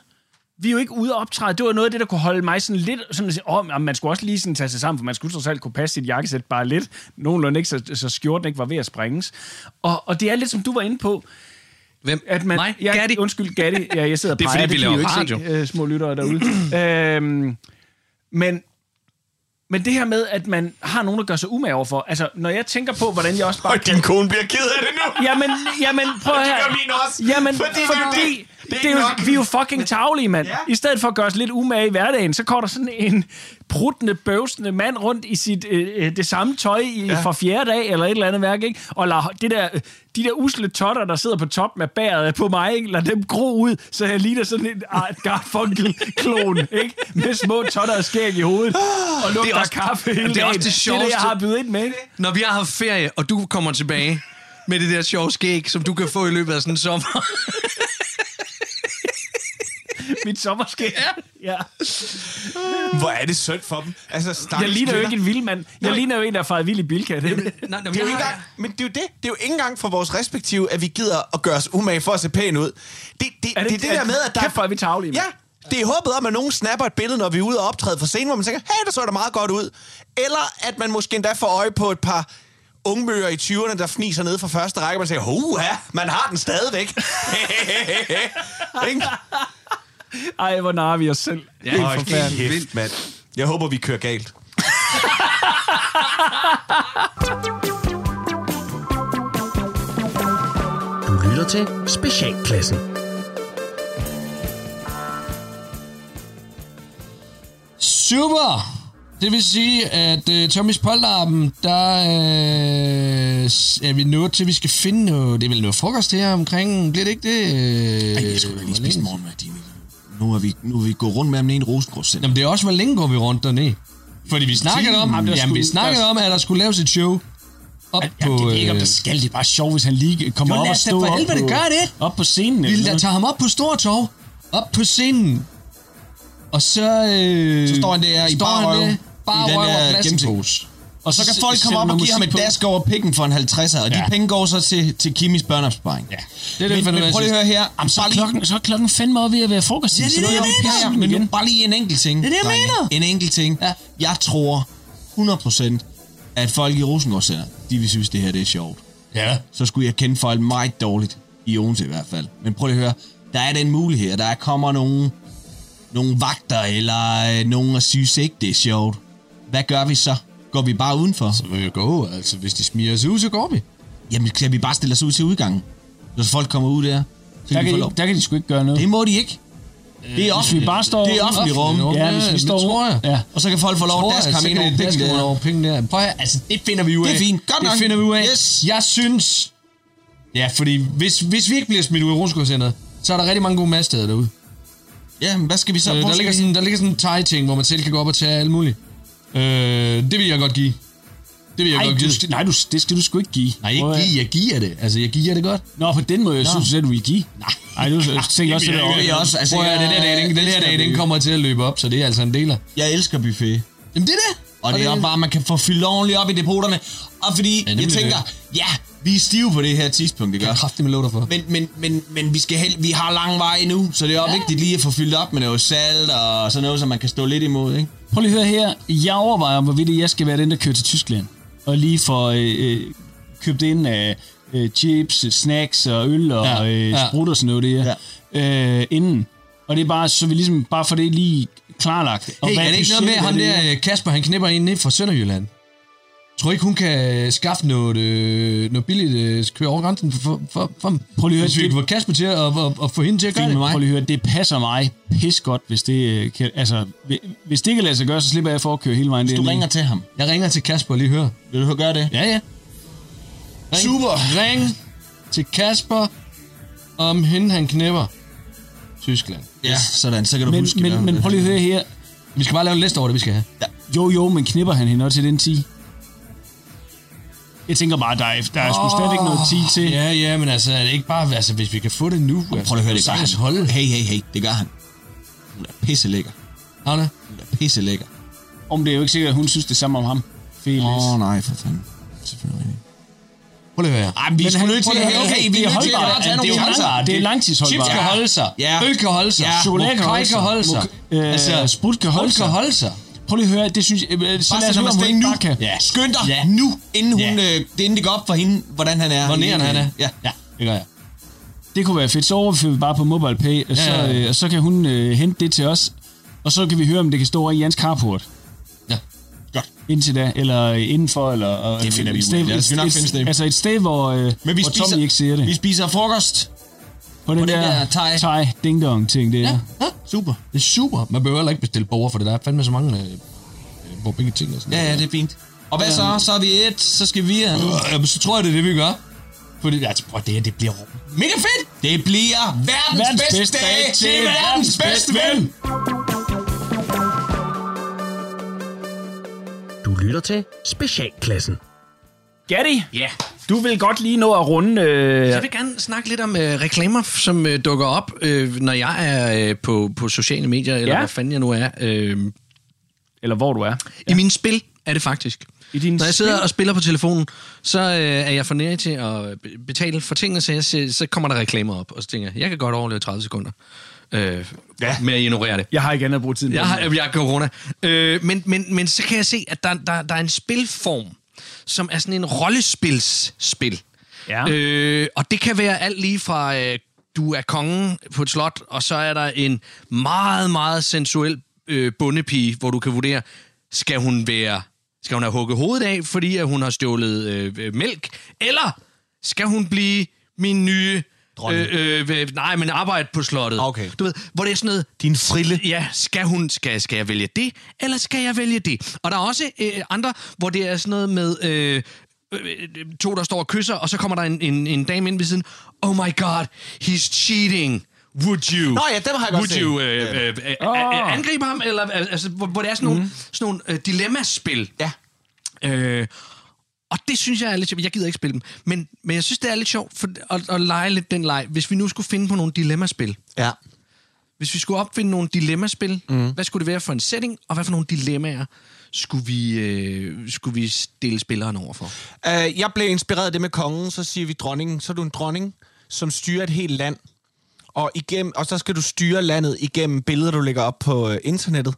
Vi er jo ikke ude og optræde. Det var noget af det, der kunne holde mig sådan lidt... Sådan at sige, oh, man skulle også lige sådan tage sig sammen, for man skulle trods alt kunne passe sit jakkesæt bare lidt. Nogenlunde ikke, så, så skjorten ikke var ved at sprænges. Og, og det er lidt, som du var inde på, Hvem? at man... Nej, ja, Gatti. Undskyld, Gatti. Ja, jeg sidder og Det er peger. fordi, vi laver radio. Se, øh, små lyttere derude. øhm, men, men det her med, at man har nogen, der gør sig umage overfor. Altså, når jeg tænker på, hvordan jeg også bare... Og din kone bliver ked af det nu. Jamen, jamen, prøv Og det her. gør min også. Jamen, Fordi fordi, det er jo nok. vi er jo fucking tavlige, mand. Ja. I stedet for at gøre os lidt umage i hverdagen, så kommer der sådan en pruttende, bøvsende mand rundt i sit, øh, øh, det samme tøj i, Ja. for fjerde dag, eller et eller andet værk, ikke? Og lader det der, øh, de der usle totter, der sidder på toppen af bæret på mig, ikke? Lad dem gro ud, så jeg ligner sådan en Art Garfunkel-klon, ikke? Med små totter og skæg i hovedet, og lugter også- kaffe hele det er også det det er det, jeg sjoveste. har bydet ind med, ikke? Når vi har haft ferie, og du kommer tilbage med det der sjove skæg, som du kan få i løbet af sådan en sommer. Mit sommerskæg. Ja. ja. Hvor er det synd for dem. Altså, Jeg stakkels ligner jo kvinder. ikke en vild mand. Jeg ligner jo en, der er faret vild i Bilka. Det, er det. Nej, når Det er jo ikke engang, men det er jo det. Det er jo ikke engang for vores respektive, at vi gider at gøre os umage for at se pæne ud. Det, det, det, det, det der med, at der Kæft, er vi tavlige. Ja, det er håbet om, at nogen snapper et billede, når vi er ude og optræde for scenen, hvor man tænker, hey, der så da meget godt ud. Eller at man måske endda får øje på et par ungmøger i 20'erne, der fniser ned fra første række, og man siger, huha, man har den stadigvæk. Ej, hvor narer vi os selv. Ja, Helt forfærdeligt. kæft, mand. Jeg håber, vi kører galt. Du lytter til Specialklassen. Super! Det vil sige, at uh, Tommys Polterappen, der uh, s- er vi nået til, at vi skal finde noget, det er vel noget frokost her omkring, bliver det ikke det? Uh, Ej, jeg skulle da lige spise morgenmad, Jimmy. Nu er vi, nu er vi gået rundt med ham i en rosengrødscenter. Jamen det er også, hvor længe går vi rundt dernede? Fordi vi snakkede om, Jamen, jamen, vi snakkede om, at der skulle laves et show op Ja, på... det jeg ikke, om øh, det skal. Det er bare sjovt, hvis han lige kommer Jo, op og os da stå for op helvede på, gøre det. op på scenen. Vi lader tage ham op på Stortorv, op på scenen, og så... Øh, Så står han der i står bare røv, der, i bare den røv og plastikpose. Og så kan S- folk komme sætter op og give ham et dask over pikken for en 50'er, og de Ja. penge går så til, til Kimis børneopsparing. Ja, det er det, Men, men prøv lige at høre her. Jamen, så, er klokken, så er klokken fandme op ved at være frokost. Ja, det er det, jeg mener. men nu bare lige en enkelt ting. Det er det, jeg mener. En enkelt ting. Ja. Jeg tror 100% at folk i Rosengård Center, de vil synes, det her det er sjovt. Ja. Så skulle jeg kende folk meget dårligt. I Odense i hvert fald. Men prøv lige at høre. Der er den mulighed, der kommer nogle, nogle vagter, eller øh, nogen, der synes ikke, det er sjovt. Hvad gør vi så? Går vi bare udenfor? Så vil vi gå, altså hvis de smiger os ud, så går vi. Jamen, kan vi bare stille os ud til udgangen? Så folk kommer ud der. Så Der de kan, de, der kan de sgu ikke gøre noget. Det må de ikke. Det er Hvis vi offentligt. bare står... Det er offentligt rum. rum. Ja, hvis vi det står... tror jeg. Ja. Og så kan folk få lov at daske ham ind over pikken der. over penge der. Prøv at, altså det finder vi ud af. Det er fint. Godt det nok. finder vi ud af. Yes. Jeg synes... Ja, fordi hvis, hvis vi ikke bliver smidt ud i Rosengårdscenteret, så er der rigtig mange gode madsteder derude. Ja, men hvad skal vi så? Øh, der, ligger sådan, der ligger sådan en thai-ting, hvor man selv kan gå op og tage alt muligt. Øh, det vil jeg godt give. Det vil jeg Nej, godt du, give. skal- nej du, det skal du sgu ikke give. Nej, ikke Prøv give. Jeg giver det. Altså, jeg giver det godt. Nå, på den måde, jeg synes, at du vil give. Nej. Nej, du tænker også, at det er også. Altså, Prøv jeg den her dag, den, den her dag, den kommer til at løbe op, så det er altså en deler. Jeg elsker buffet. Jamen, det er det. Og det er også bare, at man kan få fyldt ordentligt op i depoterne. Og fordi, Ja, jeg tænker, ja, vi er stive på det her tidspunkt, det gør. Jeg kraftigt med lov for. Men, men, men, men vi, skal hel- vi har lang vej endnu, så det er også ja. vigtigt lige at få fyldt op med noget salt og sådan noget, så man kan stå lidt imod, ikke? Prøv lige at høre her. Jeg overvejer, hvorvidt jeg skal være den, der kører til Tyskland. Og lige får øh, øh, købt ind af øh, chips, snacks og øl og Ja, øh, sprut og sådan noget der. Ja. Øh, inden. Og det er bare, så vi ligesom, bare for det lige klarlagt. Og Hey, er det ikke noget med ham er der, øh, Kasper, han knipper en ned fra Sønderjylland? Tror ikke, hun kan skaffe noget, øh, noget billigt øh, køre over grænsen for, for, for Prøv lige at høre, det- Kasper til at, at, at, at få hende til at gøre det mig. Prøv lige at høre, det passer mig pis godt, hvis det øh, kan, altså, hvi- hvis det kan lade sig gøre, så slipper jeg for at køre hele vejen Hvis du derned. ringer til ham, Jeg ringer til Kasper og lige høre. vil du gøre det? Ja, ja. Ring, Super. Ring til Kasper, om hende han knipper. Tyskland. Ja, sådan, så kan du Men, huske men, men prøv lige at høre her. Vi skal bare lave en liste over det, vi skal have. Jo, jo, men knipper han hende også til den 10? Jeg tænker bare, der er, der er sgu stadigvæk noget 10 til. Ja, ja, men altså, er det ikke bare, altså, hvis vi kan få det nu. Prøv lige at høre, det gør han. Holde. Hey, hey, hey, det gør han. Hun er pisselækker. Anna. Hun er pisselækker. Om det er jo ikke sikkert, at hun synes det samme om ham. Felix. Åh, oh, nej, for fanden. Selvfølgelig ikke. Prøv lige at høre. Ej, vi Men skulle nødt til, prøv at høre, hey, vi det er holdbart. Det er jo lang- det er langtidsholdbart. Chips kan holde sig. Ja. Øl kan holde sig. Ja. Chokolade kan holde sig. Mok- øh, altså, sprut kan holde sig. holde sig. Prøv lige at høre, det synes jeg... øh, Så Bare lad os høre, om hun nu. kan. Ja. Skynd dig Ja. nu, inden, hun, Ja. øh, det, inden det går op for hende, hvordan han er. Hvor næren han er. Ja. ja, det gør jeg. Det kunne være fedt. Så overfører vi bare på MobilePay, og så, Ja, ja, ja. øh, og så kan hun øh, hente det til os. Og så kan vi høre, om det kan stå i Jans carport. Ja. Godt. Indtil da, eller øh, indenfor, eller... Det finder vi ud af. Lad os et, nok finde sted. Altså et sted, hvor, øh, Men vi hvor spiser, Tommy ikke ser det. vi spiser frokost. På den på den der, der thai. thai ding dong ting der. Ja, ja. Super. Det er super. Man behøver heller ikke bestille borger, for det der er fandme så mange øh, øh, hvor begge ting og sådan Ja, ja, det er fint. Og hvad så? Så er vi et, så skal vi... Uh, Øh, jamen, så tror jeg, det er det, vi gør. Fordi, altså, prøv, det, her, det bliver mega fedt. det bliver verdens, Verdens bedste, bedste dag til verdens verdens bedste bedste ven. Du lytter til Specialklassen. Gatti, Ja. Du vil godt lige nå at runde... Øh, Jeg vil gerne snakke lidt om øh, reklamer, som øh, dukker op, øh, når jeg er øh, på, på sociale medier, eller Ja. hvor fanden jeg nu er. Øh, eller hvor du er. I mine spil er det faktisk. I dine Når jeg sidder og spiller på telefonen, så øh, er jeg for til at be- betale for tingene, så, jeg, ser- så kommer der reklamer op, og så tænker jeg, jeg kan godt overleve 30 sekunder øh, ja. med at ignorere det. Jeg har ikke andet at bruge tiden på. Jeg har, jeg har corona. Øh, men, men, men så kan jeg se, at der, der, der er en spilform, som er sådan en rollespilsspil. Ja. Øh, og det kan være alt lige fra, øh, du er kongen på et slot, og så er der en meget, meget sensuel øh, bundepige, hvor du kan vurdere, skal hun være skal hun have hugget hovedet af, fordi at hun har stjålet øh, mælk, eller skal hun blive min nye. Øh, øh, nej, men arbejde på slottet. Okay. Du ved, hvor det er sådan noget... Din frille. Ja, skal, hun, skal, skal jeg vælge det, eller skal jeg vælge det? Og der er også øh, andre, hvor det er sådan noget med... Øh, øh, to, der står og kysser, og så kommer der en, en, en dame ind ved siden. Oh my god, he's cheating. Would you? Nå ja, dem har jeg godt Would set. you øh, øh, øh, øh, angribe ham? Eller, altså, hvor, hvor det er sådan nogle, sådan nogle øh, dilemmaspil. Ja. Øh, og det synes jeg er lidt sjovt. Jeg gider ikke spille dem. Men, men jeg synes, det er lidt sjovt for, at, at lege lidt den leg. Hvis vi nu skulle finde på nogle dilemmaspil. Ja. Hvis vi skulle opfinde nogle dilemmaspil, mm. hvad skulle det være for en setting, og hvad for nogle dilemmaer skulle vi, øh, skulle vi stille spilleren over for? Uh, jeg blev inspireret af det med kongen, så siger vi dronningen. Så er du en dronning, som styrer et helt land. Og, igennem, og så skal du styre landet igennem billeder, du lægger op på uh, internettet.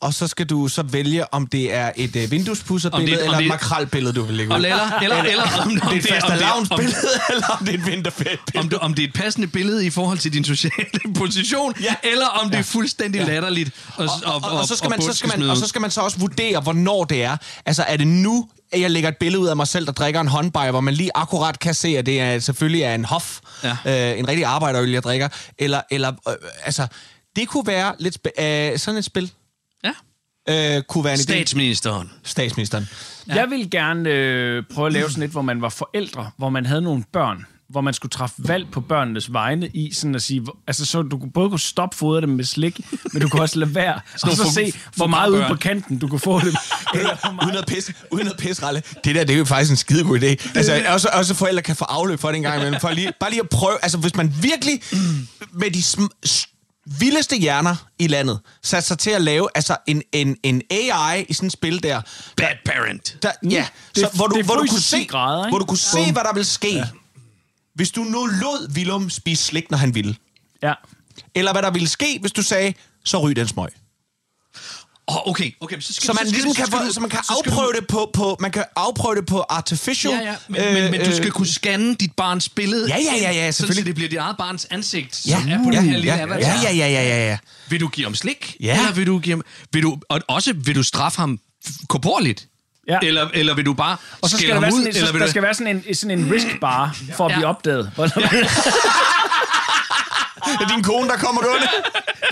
Og så skal du så vælge, om det er et Om vinduespusserbillede det- eller et makrelbillede, du vil lægge ud. Eller, eller, eller om, om, det er et fastelavnsbillede, eller om det er et vinterferie om, det, om det er et passende billede i forhold til din sociale position, Ja. eller om det er fuldstændig Ja. latterligt. Og, og, og, og, så skal man, så skal man, og så skal man så også vurdere, hvornår det er. Altså, er det nu, at jeg lægger et billede ud af mig selv, der drikker en håndbajer, hvor man lige akkurat kan se, at det er, selvfølgelig er en hof, Ja. øh, en rigtig arbejderøl, jeg drikker, eller, eller øh, altså, det kunne være lidt øh, sådan et spil. Ja. Øh, kunne være en idé. Statsministeren. Statsministeren. Ja. Jeg ville gerne øh, prøve at lave sådan et, hvor man var forældre, hvor man havde nogle børn, hvor man skulle træffe valg på børnenes vegne i sådan at sige, altså så du kunne både kunne stoppe fodre dem med slik, men du kunne også lade være, og så se, hvor meget ude børn. på kanten du kunne få dem. Eller Uden at pisse, uden at pisse, Ralle. Det der, det er jo faktisk en skidegod idé. Altså, også, også forældre kan få afløb for det en gang imellem. For lige, bare lige at prøve, altså hvis man virkelig med de sm- vildeste hjerner i landet satte sig til at lave altså en, en, en AI i sådan et spil der. Bad parent. der ja, Det- så, hvor, du, det hvor, du kunne 10 se, grader, ikke? hvor du kunne se, Bum. hvad der ville ske, ja. hvis du nu lod Willum spise slik, når han ville. Ja. Eller hvad der ville ske, hvis du sagde, så ryg den smøg. Oh, okay, okay. Så, skal, Så man, skal- ligesom kan, skal få, du- så man kan så afprøve du, det på, på, man kan afprøve det på artificial. Ja, ja, men, øh, men, men du skal øh, kunne scanne dit barns billede. Ja, ja, ja, ja, Sådan, så selvfølgelig. det bliver dit eget barns ansigt, Ja, som er på ja, den her lille ja, avatar. ja, ja, ja, ja, ja, ja. Vil du give ham slik? Ja. Eller vil du give ham... Vil du, og også vil du straffe ham korporligt? Ja. Eller, eller vil du bare Og så skal der, være ham ud? sådan, en, eller så, vil der du... skal være sådan en, sådan en risk bar for at Ja. blive opdaget. Det er din kone, der kommer gående.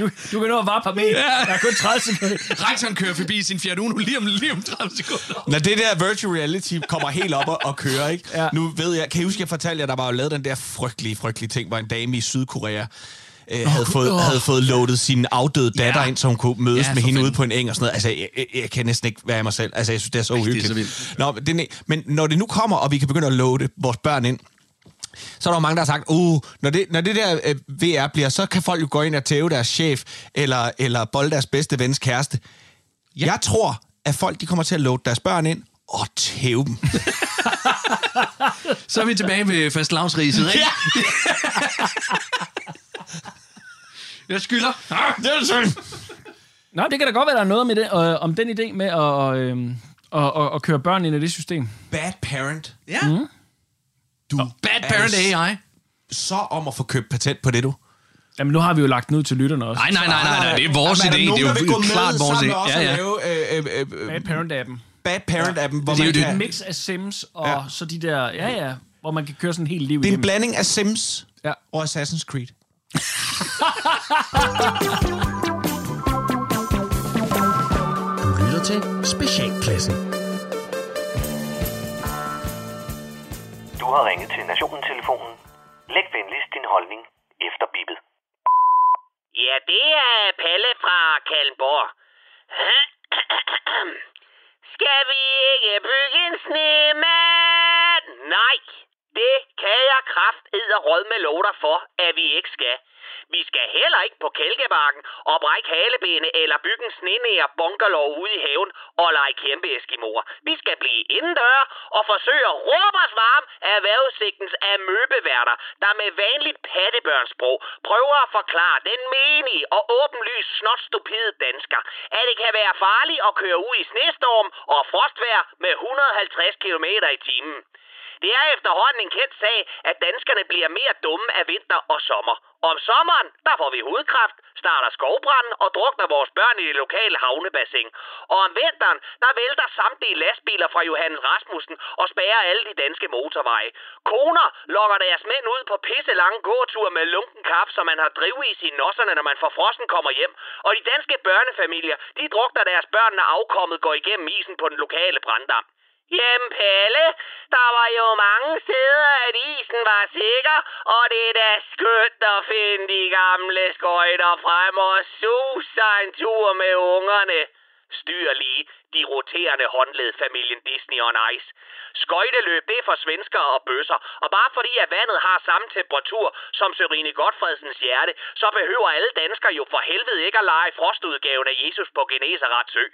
Du, du kan nå at vare par meter. Der er kun 30 sekunder. Rektoren kører forbi sin Fiat Uno lige om, lige om 30 sekunder. Når det der virtual reality kommer helt op og, og kører, ikke? Ja. Nu ved jeg, kan I huske, jeg fortalte jer, der var jo lavet den der frygtelige, frygtelige ting, hvor en dame i Sydkorea øh, havde, fået, havde fået loadet sin afdøde datter Ja. ind, så hun kunne mødes Ja, med hende ude på en eng og sådan noget. Altså, jeg, jeg, jeg kan næsten ikke være mig selv. Altså, jeg synes, det er så det er uhyggeligt. så vildt. Nå, men, det, men når det nu kommer, og vi kan begynde at loade vores børn ind, så er der jo mange, der har sagt, uh, når det, når det der øh, VR bliver, så kan folk jo gå ind og tæve deres chef, eller, eller bolde deres bedste vens kæreste. Ja. Jeg tror, at folk de kommer til at loade deres børn ind og tæve dem. Så er vi tilbage ved fastlavnsriset, ikke? Ja. Jeg skylder. det er synd. Nå, det kan da godt være, der er noget med det, øh, om den idé med at, øh, at, at, at køre børn ind i det system. Bad parent. Ja. Du Bad parent er AI. så om at få købt patent på det, du. Jamen, nu har vi jo lagt ud til lytterne også. Nej, nej, nej, nej, nej, det er vores idé. Det er jo klart vores idé. Ja, Ja, ja. ja. Lave, øh, øh, øh, Bad Parent-appen. Bad Parent-appen, hvor Det er man jo det- kan... En mix af Sims og Ja. ja. så de der... Ja, ja. Hvor man kan køre sådan en helt liv Det er en blanding af Sims Ja. og Assassin's Creed. Du lytter til Specialklassen. Du har ringet til Nationen-telefonen. Læg venligst din holdning efter bippet. Ja, det er Palle fra Kalmborg. Skal vi ikke bygge en snemand? Nej, det kan jeg kraft råd med lov dig for, at vi ikke skal. Vi skal heller ikke på Kælkebakken og brække halebene eller bygge en snenære bunkerlov ude i haven og lege kæmpe eskimoer. Vi skal blive indendør og forsøge at råbe os varm af vejrudsigtens amøbeværter, der med vanligt pattebørnsprog prøver at forklare den menige og åbenlyst snotstupide dansker, at det kan være farligt at køre ud i snestorm og frostvær med 150 km i timen. Det er efterhånden en kendt sag, at danskerne bliver mere dumme af vinter og sommer. Om sommeren, der får vi hudkræft, starter skovbranden og drukner vores børn i det lokale havnebassin. Og om vinteren, der vælter samtlige lastbiler fra Johannes Rasmussen og spærrer alle de danske motorveje. Koner lokker deres mænd ud på pisse lange gåture med lunken kaffe, som man har drivis i nosserne, når man fra frosten kommer hjem. Og de danske børnefamilier, de drukner deres børn, når afkommet går igennem isen på den lokale branddam. Jamen Palle, der var jo mange steder, at isen var sikker, og det er da skønt at finde de gamle skøjter frem og suge sig en tur med ungerne. Styr lige de roterende håndled familien Disney on Ice. Skøjteløb, det er for svensker og bøsser, og bare fordi at vandet har samme temperatur som Sørine Godfredsens hjerte, så behøver alle danskere jo for helvede ikke at lege frostudgaven af Jesus på Genesarets ø.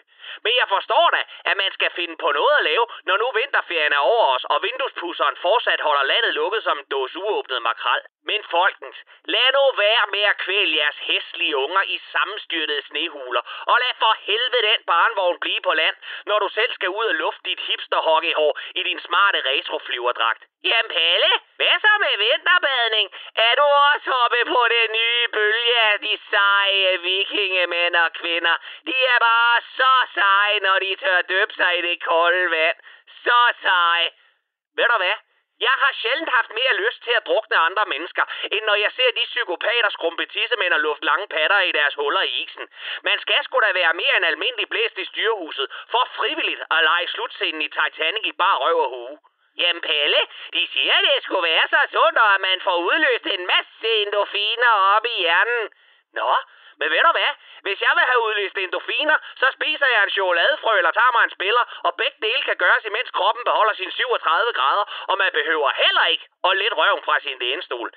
Men jeg forstår da, at man skal finde på noget at lave, når nu vinterferien er over os, og vinduespusseren fortsat holder landet lukket som en dåse uåbnet makrel. Men folkens, lad nu være med at kvæle jeres hæslige unger i sammenstyrtede snehuler, og lad for helvede den barnvogn blive på land, når du selv skal ud og lufte dit hipster-hockeyhår i din smarte retroflyverdragt. Jamen Palle, hvad så med vinterbadning? Er du også oppe på den nye bølge af de seje vikingemænd og kvinder? De er bare så seje, når de tør døbe sig i det kolde vand. Så seje. Ved du hvad? Jeg har sjældent haft mere lyst til at drukne andre mennesker, end når jeg ser de psykopater skrumpe tissemænd og luft lange patter i deres huller i isen. Man skal sgu da være mere end almindelig blæst i styrehuset, for frivilligt at lege slutscenen i Titanic i bar røv og hue. Jamen Pelle, de siger, at det skulle være så sundt, og at man får udløst en masse endorfiner op i hjernen. Nå, men ved du hvad? Hvis jeg vil have udløst endorfiner, så spiser jeg en chokoladefrø eller tager mig en spiller, og begge dele kan gøres, imens kroppen beholder sine 37 grader, og man behøver heller ikke at lidt røven fra sin lænestol.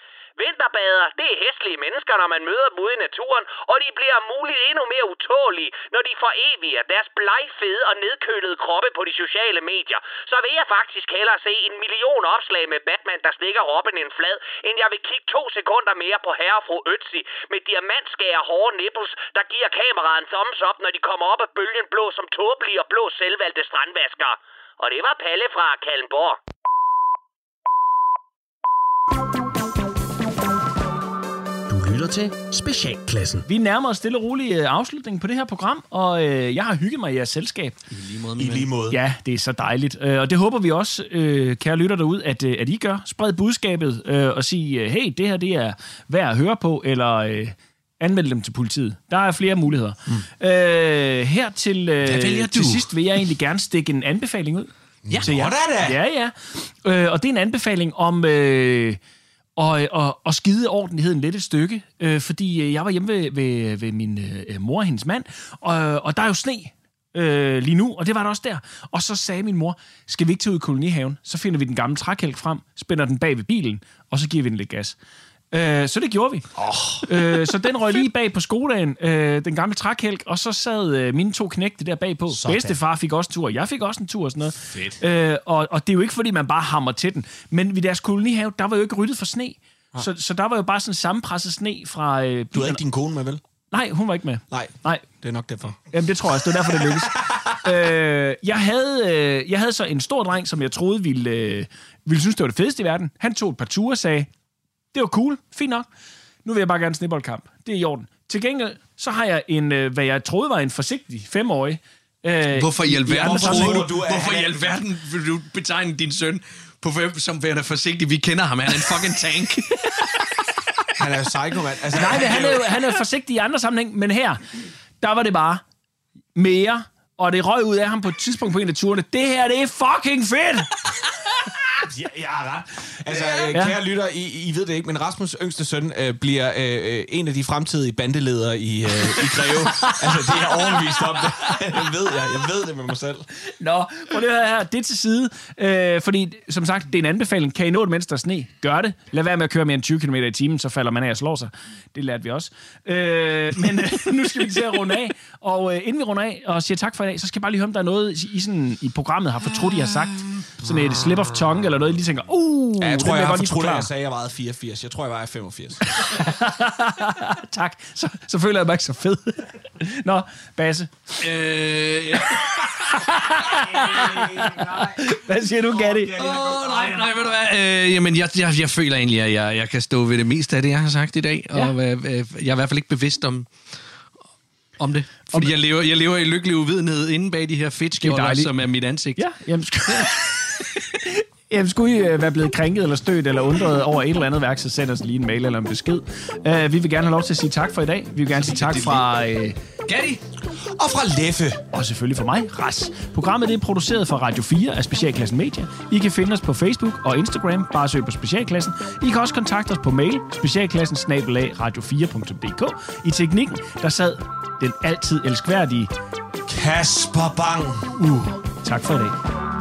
Vinterbader, det er hæslige mennesker, når man møder dem ude i naturen, og de bliver om muligt endnu mere utålige, når de foreviger deres blegfede og nedkølede kroppe på de sociale medier. Så vil jeg faktisk hellere se en million opslag med Batman, der stikker Robin en flad, end jeg vil kigge to sekunder mere på herre og fru Ötzi med diamantskære hårde nipples, der giver kameraet en thumbs up, når de kommer op af bølgen blå som tåbelige og blå selvvalgte strandvaskere. Og det var Palle fra Kallenborg. Lytter til Specialklassen. Vi nærmer os stille og roligt øh, afslutningen på det her program, og øh, jeg har hygget mig i jeres selskab. I lige måde, I lige måde. Ja, det er så dejligt. Øh, og det håber vi også, øh, kære lytter derude, at, øh, at I gør. Spred budskabet øh, og sig, øh, hey, det her det er værd at høre på, eller øh, anmeld dem til politiet. Der er flere muligheder. Mm. Øh, her til, øh, til du? sidst vil jeg egentlig gerne stikke en anbefaling ud. Ja, til jer. da. Ja, ja. Øh, og det er en anbefaling om... Øh, og, øh, og, og skide ordentligheden lidt et stykke, øh, fordi øh, jeg var hjemme ved, ved, ved min øh, øh mor og hendes mand, og, og der er jo sne øh, lige nu, og det var der også der. Og så sagde min mor, skal vi ikke tage ud i kolonihaven? Så finder vi den gamle trækælk frem, spænder den bag ved bilen, og så giver vi den lidt gas. Øh, så det gjorde vi. Oh. Øh, så den røg lige bag på skodagen, øh, den gamle trækælk, og så sad øh, mine to knægte der bagpå. Sådan. Bedstefar fik også en tur, jeg fik også en tur og sådan noget. Fedt. Øh, og, og det er jo ikke, fordi man bare hammer til den. Men ved deres kolonihave, der var jo ikke ryddet for sne. Så, så der var jo bare sådan sammenpresset sne fra... Øh, Du havde ikke din kone med, vel? Nej, hun var ikke med. Nej, Nej, det er nok derfor. Jamen, det tror jeg også. Det var derfor, det lykkedes. øh, jeg, havde, øh, jeg havde så en stor dreng, som jeg troede ville, øh, ville synes, det var det fedeste i verden. Han tog et par ture og sagde, det var cool, fint nok. Nu vil jeg bare gerne snibboldkamp. Det er i orden. Til gengæld, så har jeg en, øh, hvad jeg troede var en forsigtig femårig. Øh, Hvorfor i alverden, sammenhænge. troede du, hvorfor i alverden vil du betegne din søn på fem som værende forsigtig? Vi kender ham, han er en fucking tank. Han er jo psycho, mand. Altså, Nej, han er jo han er forsigtig i andre sammenhæng, men her, der var det bare mere, og det røg ud af ham på et tidspunkt på en af turene. Det her, det er fucking fedt! Ja, ret. Altså, øh, Ja. kære lytter, I, I ved det ikke, men Rasmus' yngste søn øh, bliver øh, øh, en af de fremtidige bandeledere i, øh, i Greve. altså, det er overbevist om det. jeg ved jeg. Jeg ved det med mig selv. Nå, prøv lige her. Det til side. Øh, fordi, som sagt, det er en anbefaling. Kan I nå det, mens der er sne? Gør det. Lad være med at køre mere end 20 km i timen, så falder man af og slår sig. Det lærte vi også. Øh, men øh, nu skal vi til at runde af. Og øh, inden vi runder af og siger tak for i dag, så skal jeg bare lige høre, om der er noget, I, I, sådan, i programmet har fortrudt, I har sagt. Sådan et slip of tongue, eller noget, I lige tænker, uh, Ja, jeg tror, vil jeg har fortrudt, at jeg sagde, at jeg vejede 84. Jeg tror, jeg vejer 85. tak. Så, så føler jeg mig ikke så fed. Nå, Basse. øh, ja. Hvad siger du, Gatti? Åh, oh, nej, nej, ved du hvad? Øh, jamen, jeg, jeg, jeg føler egentlig, at jeg, jeg kan stå ved det meste af det, jeg har sagt i dag. Og Ja. øh, øh, jeg er i hvert fald ikke bevidst om, om det. Fordi jeg lever, jeg lever i lykkelig uvidenhed inde bag de her fedtskjolder, som er mit ansigt. Ja, jamen, Jamen, skulle I øh, være blevet krænket eller stødt eller undret over et eller andet værk, så send os lige en mail eller en besked. Uh, vi vil gerne have lov til at sige tak for i dag. Vi vil gerne sige tak fra... Uh, Gatti! Og fra Leffe. Og selvfølgelig for mig, Ras. Programmet det er produceret for Radio 4 af Specialklassen Media. I kan finde os på Facebook og Instagram. Bare søg på Specialklassen. I kan også kontakte os på mail. Specialklassen radio4.dk. I teknikken, der sad den altid elskværdige Kasper Bang. Uh, tak for i dag.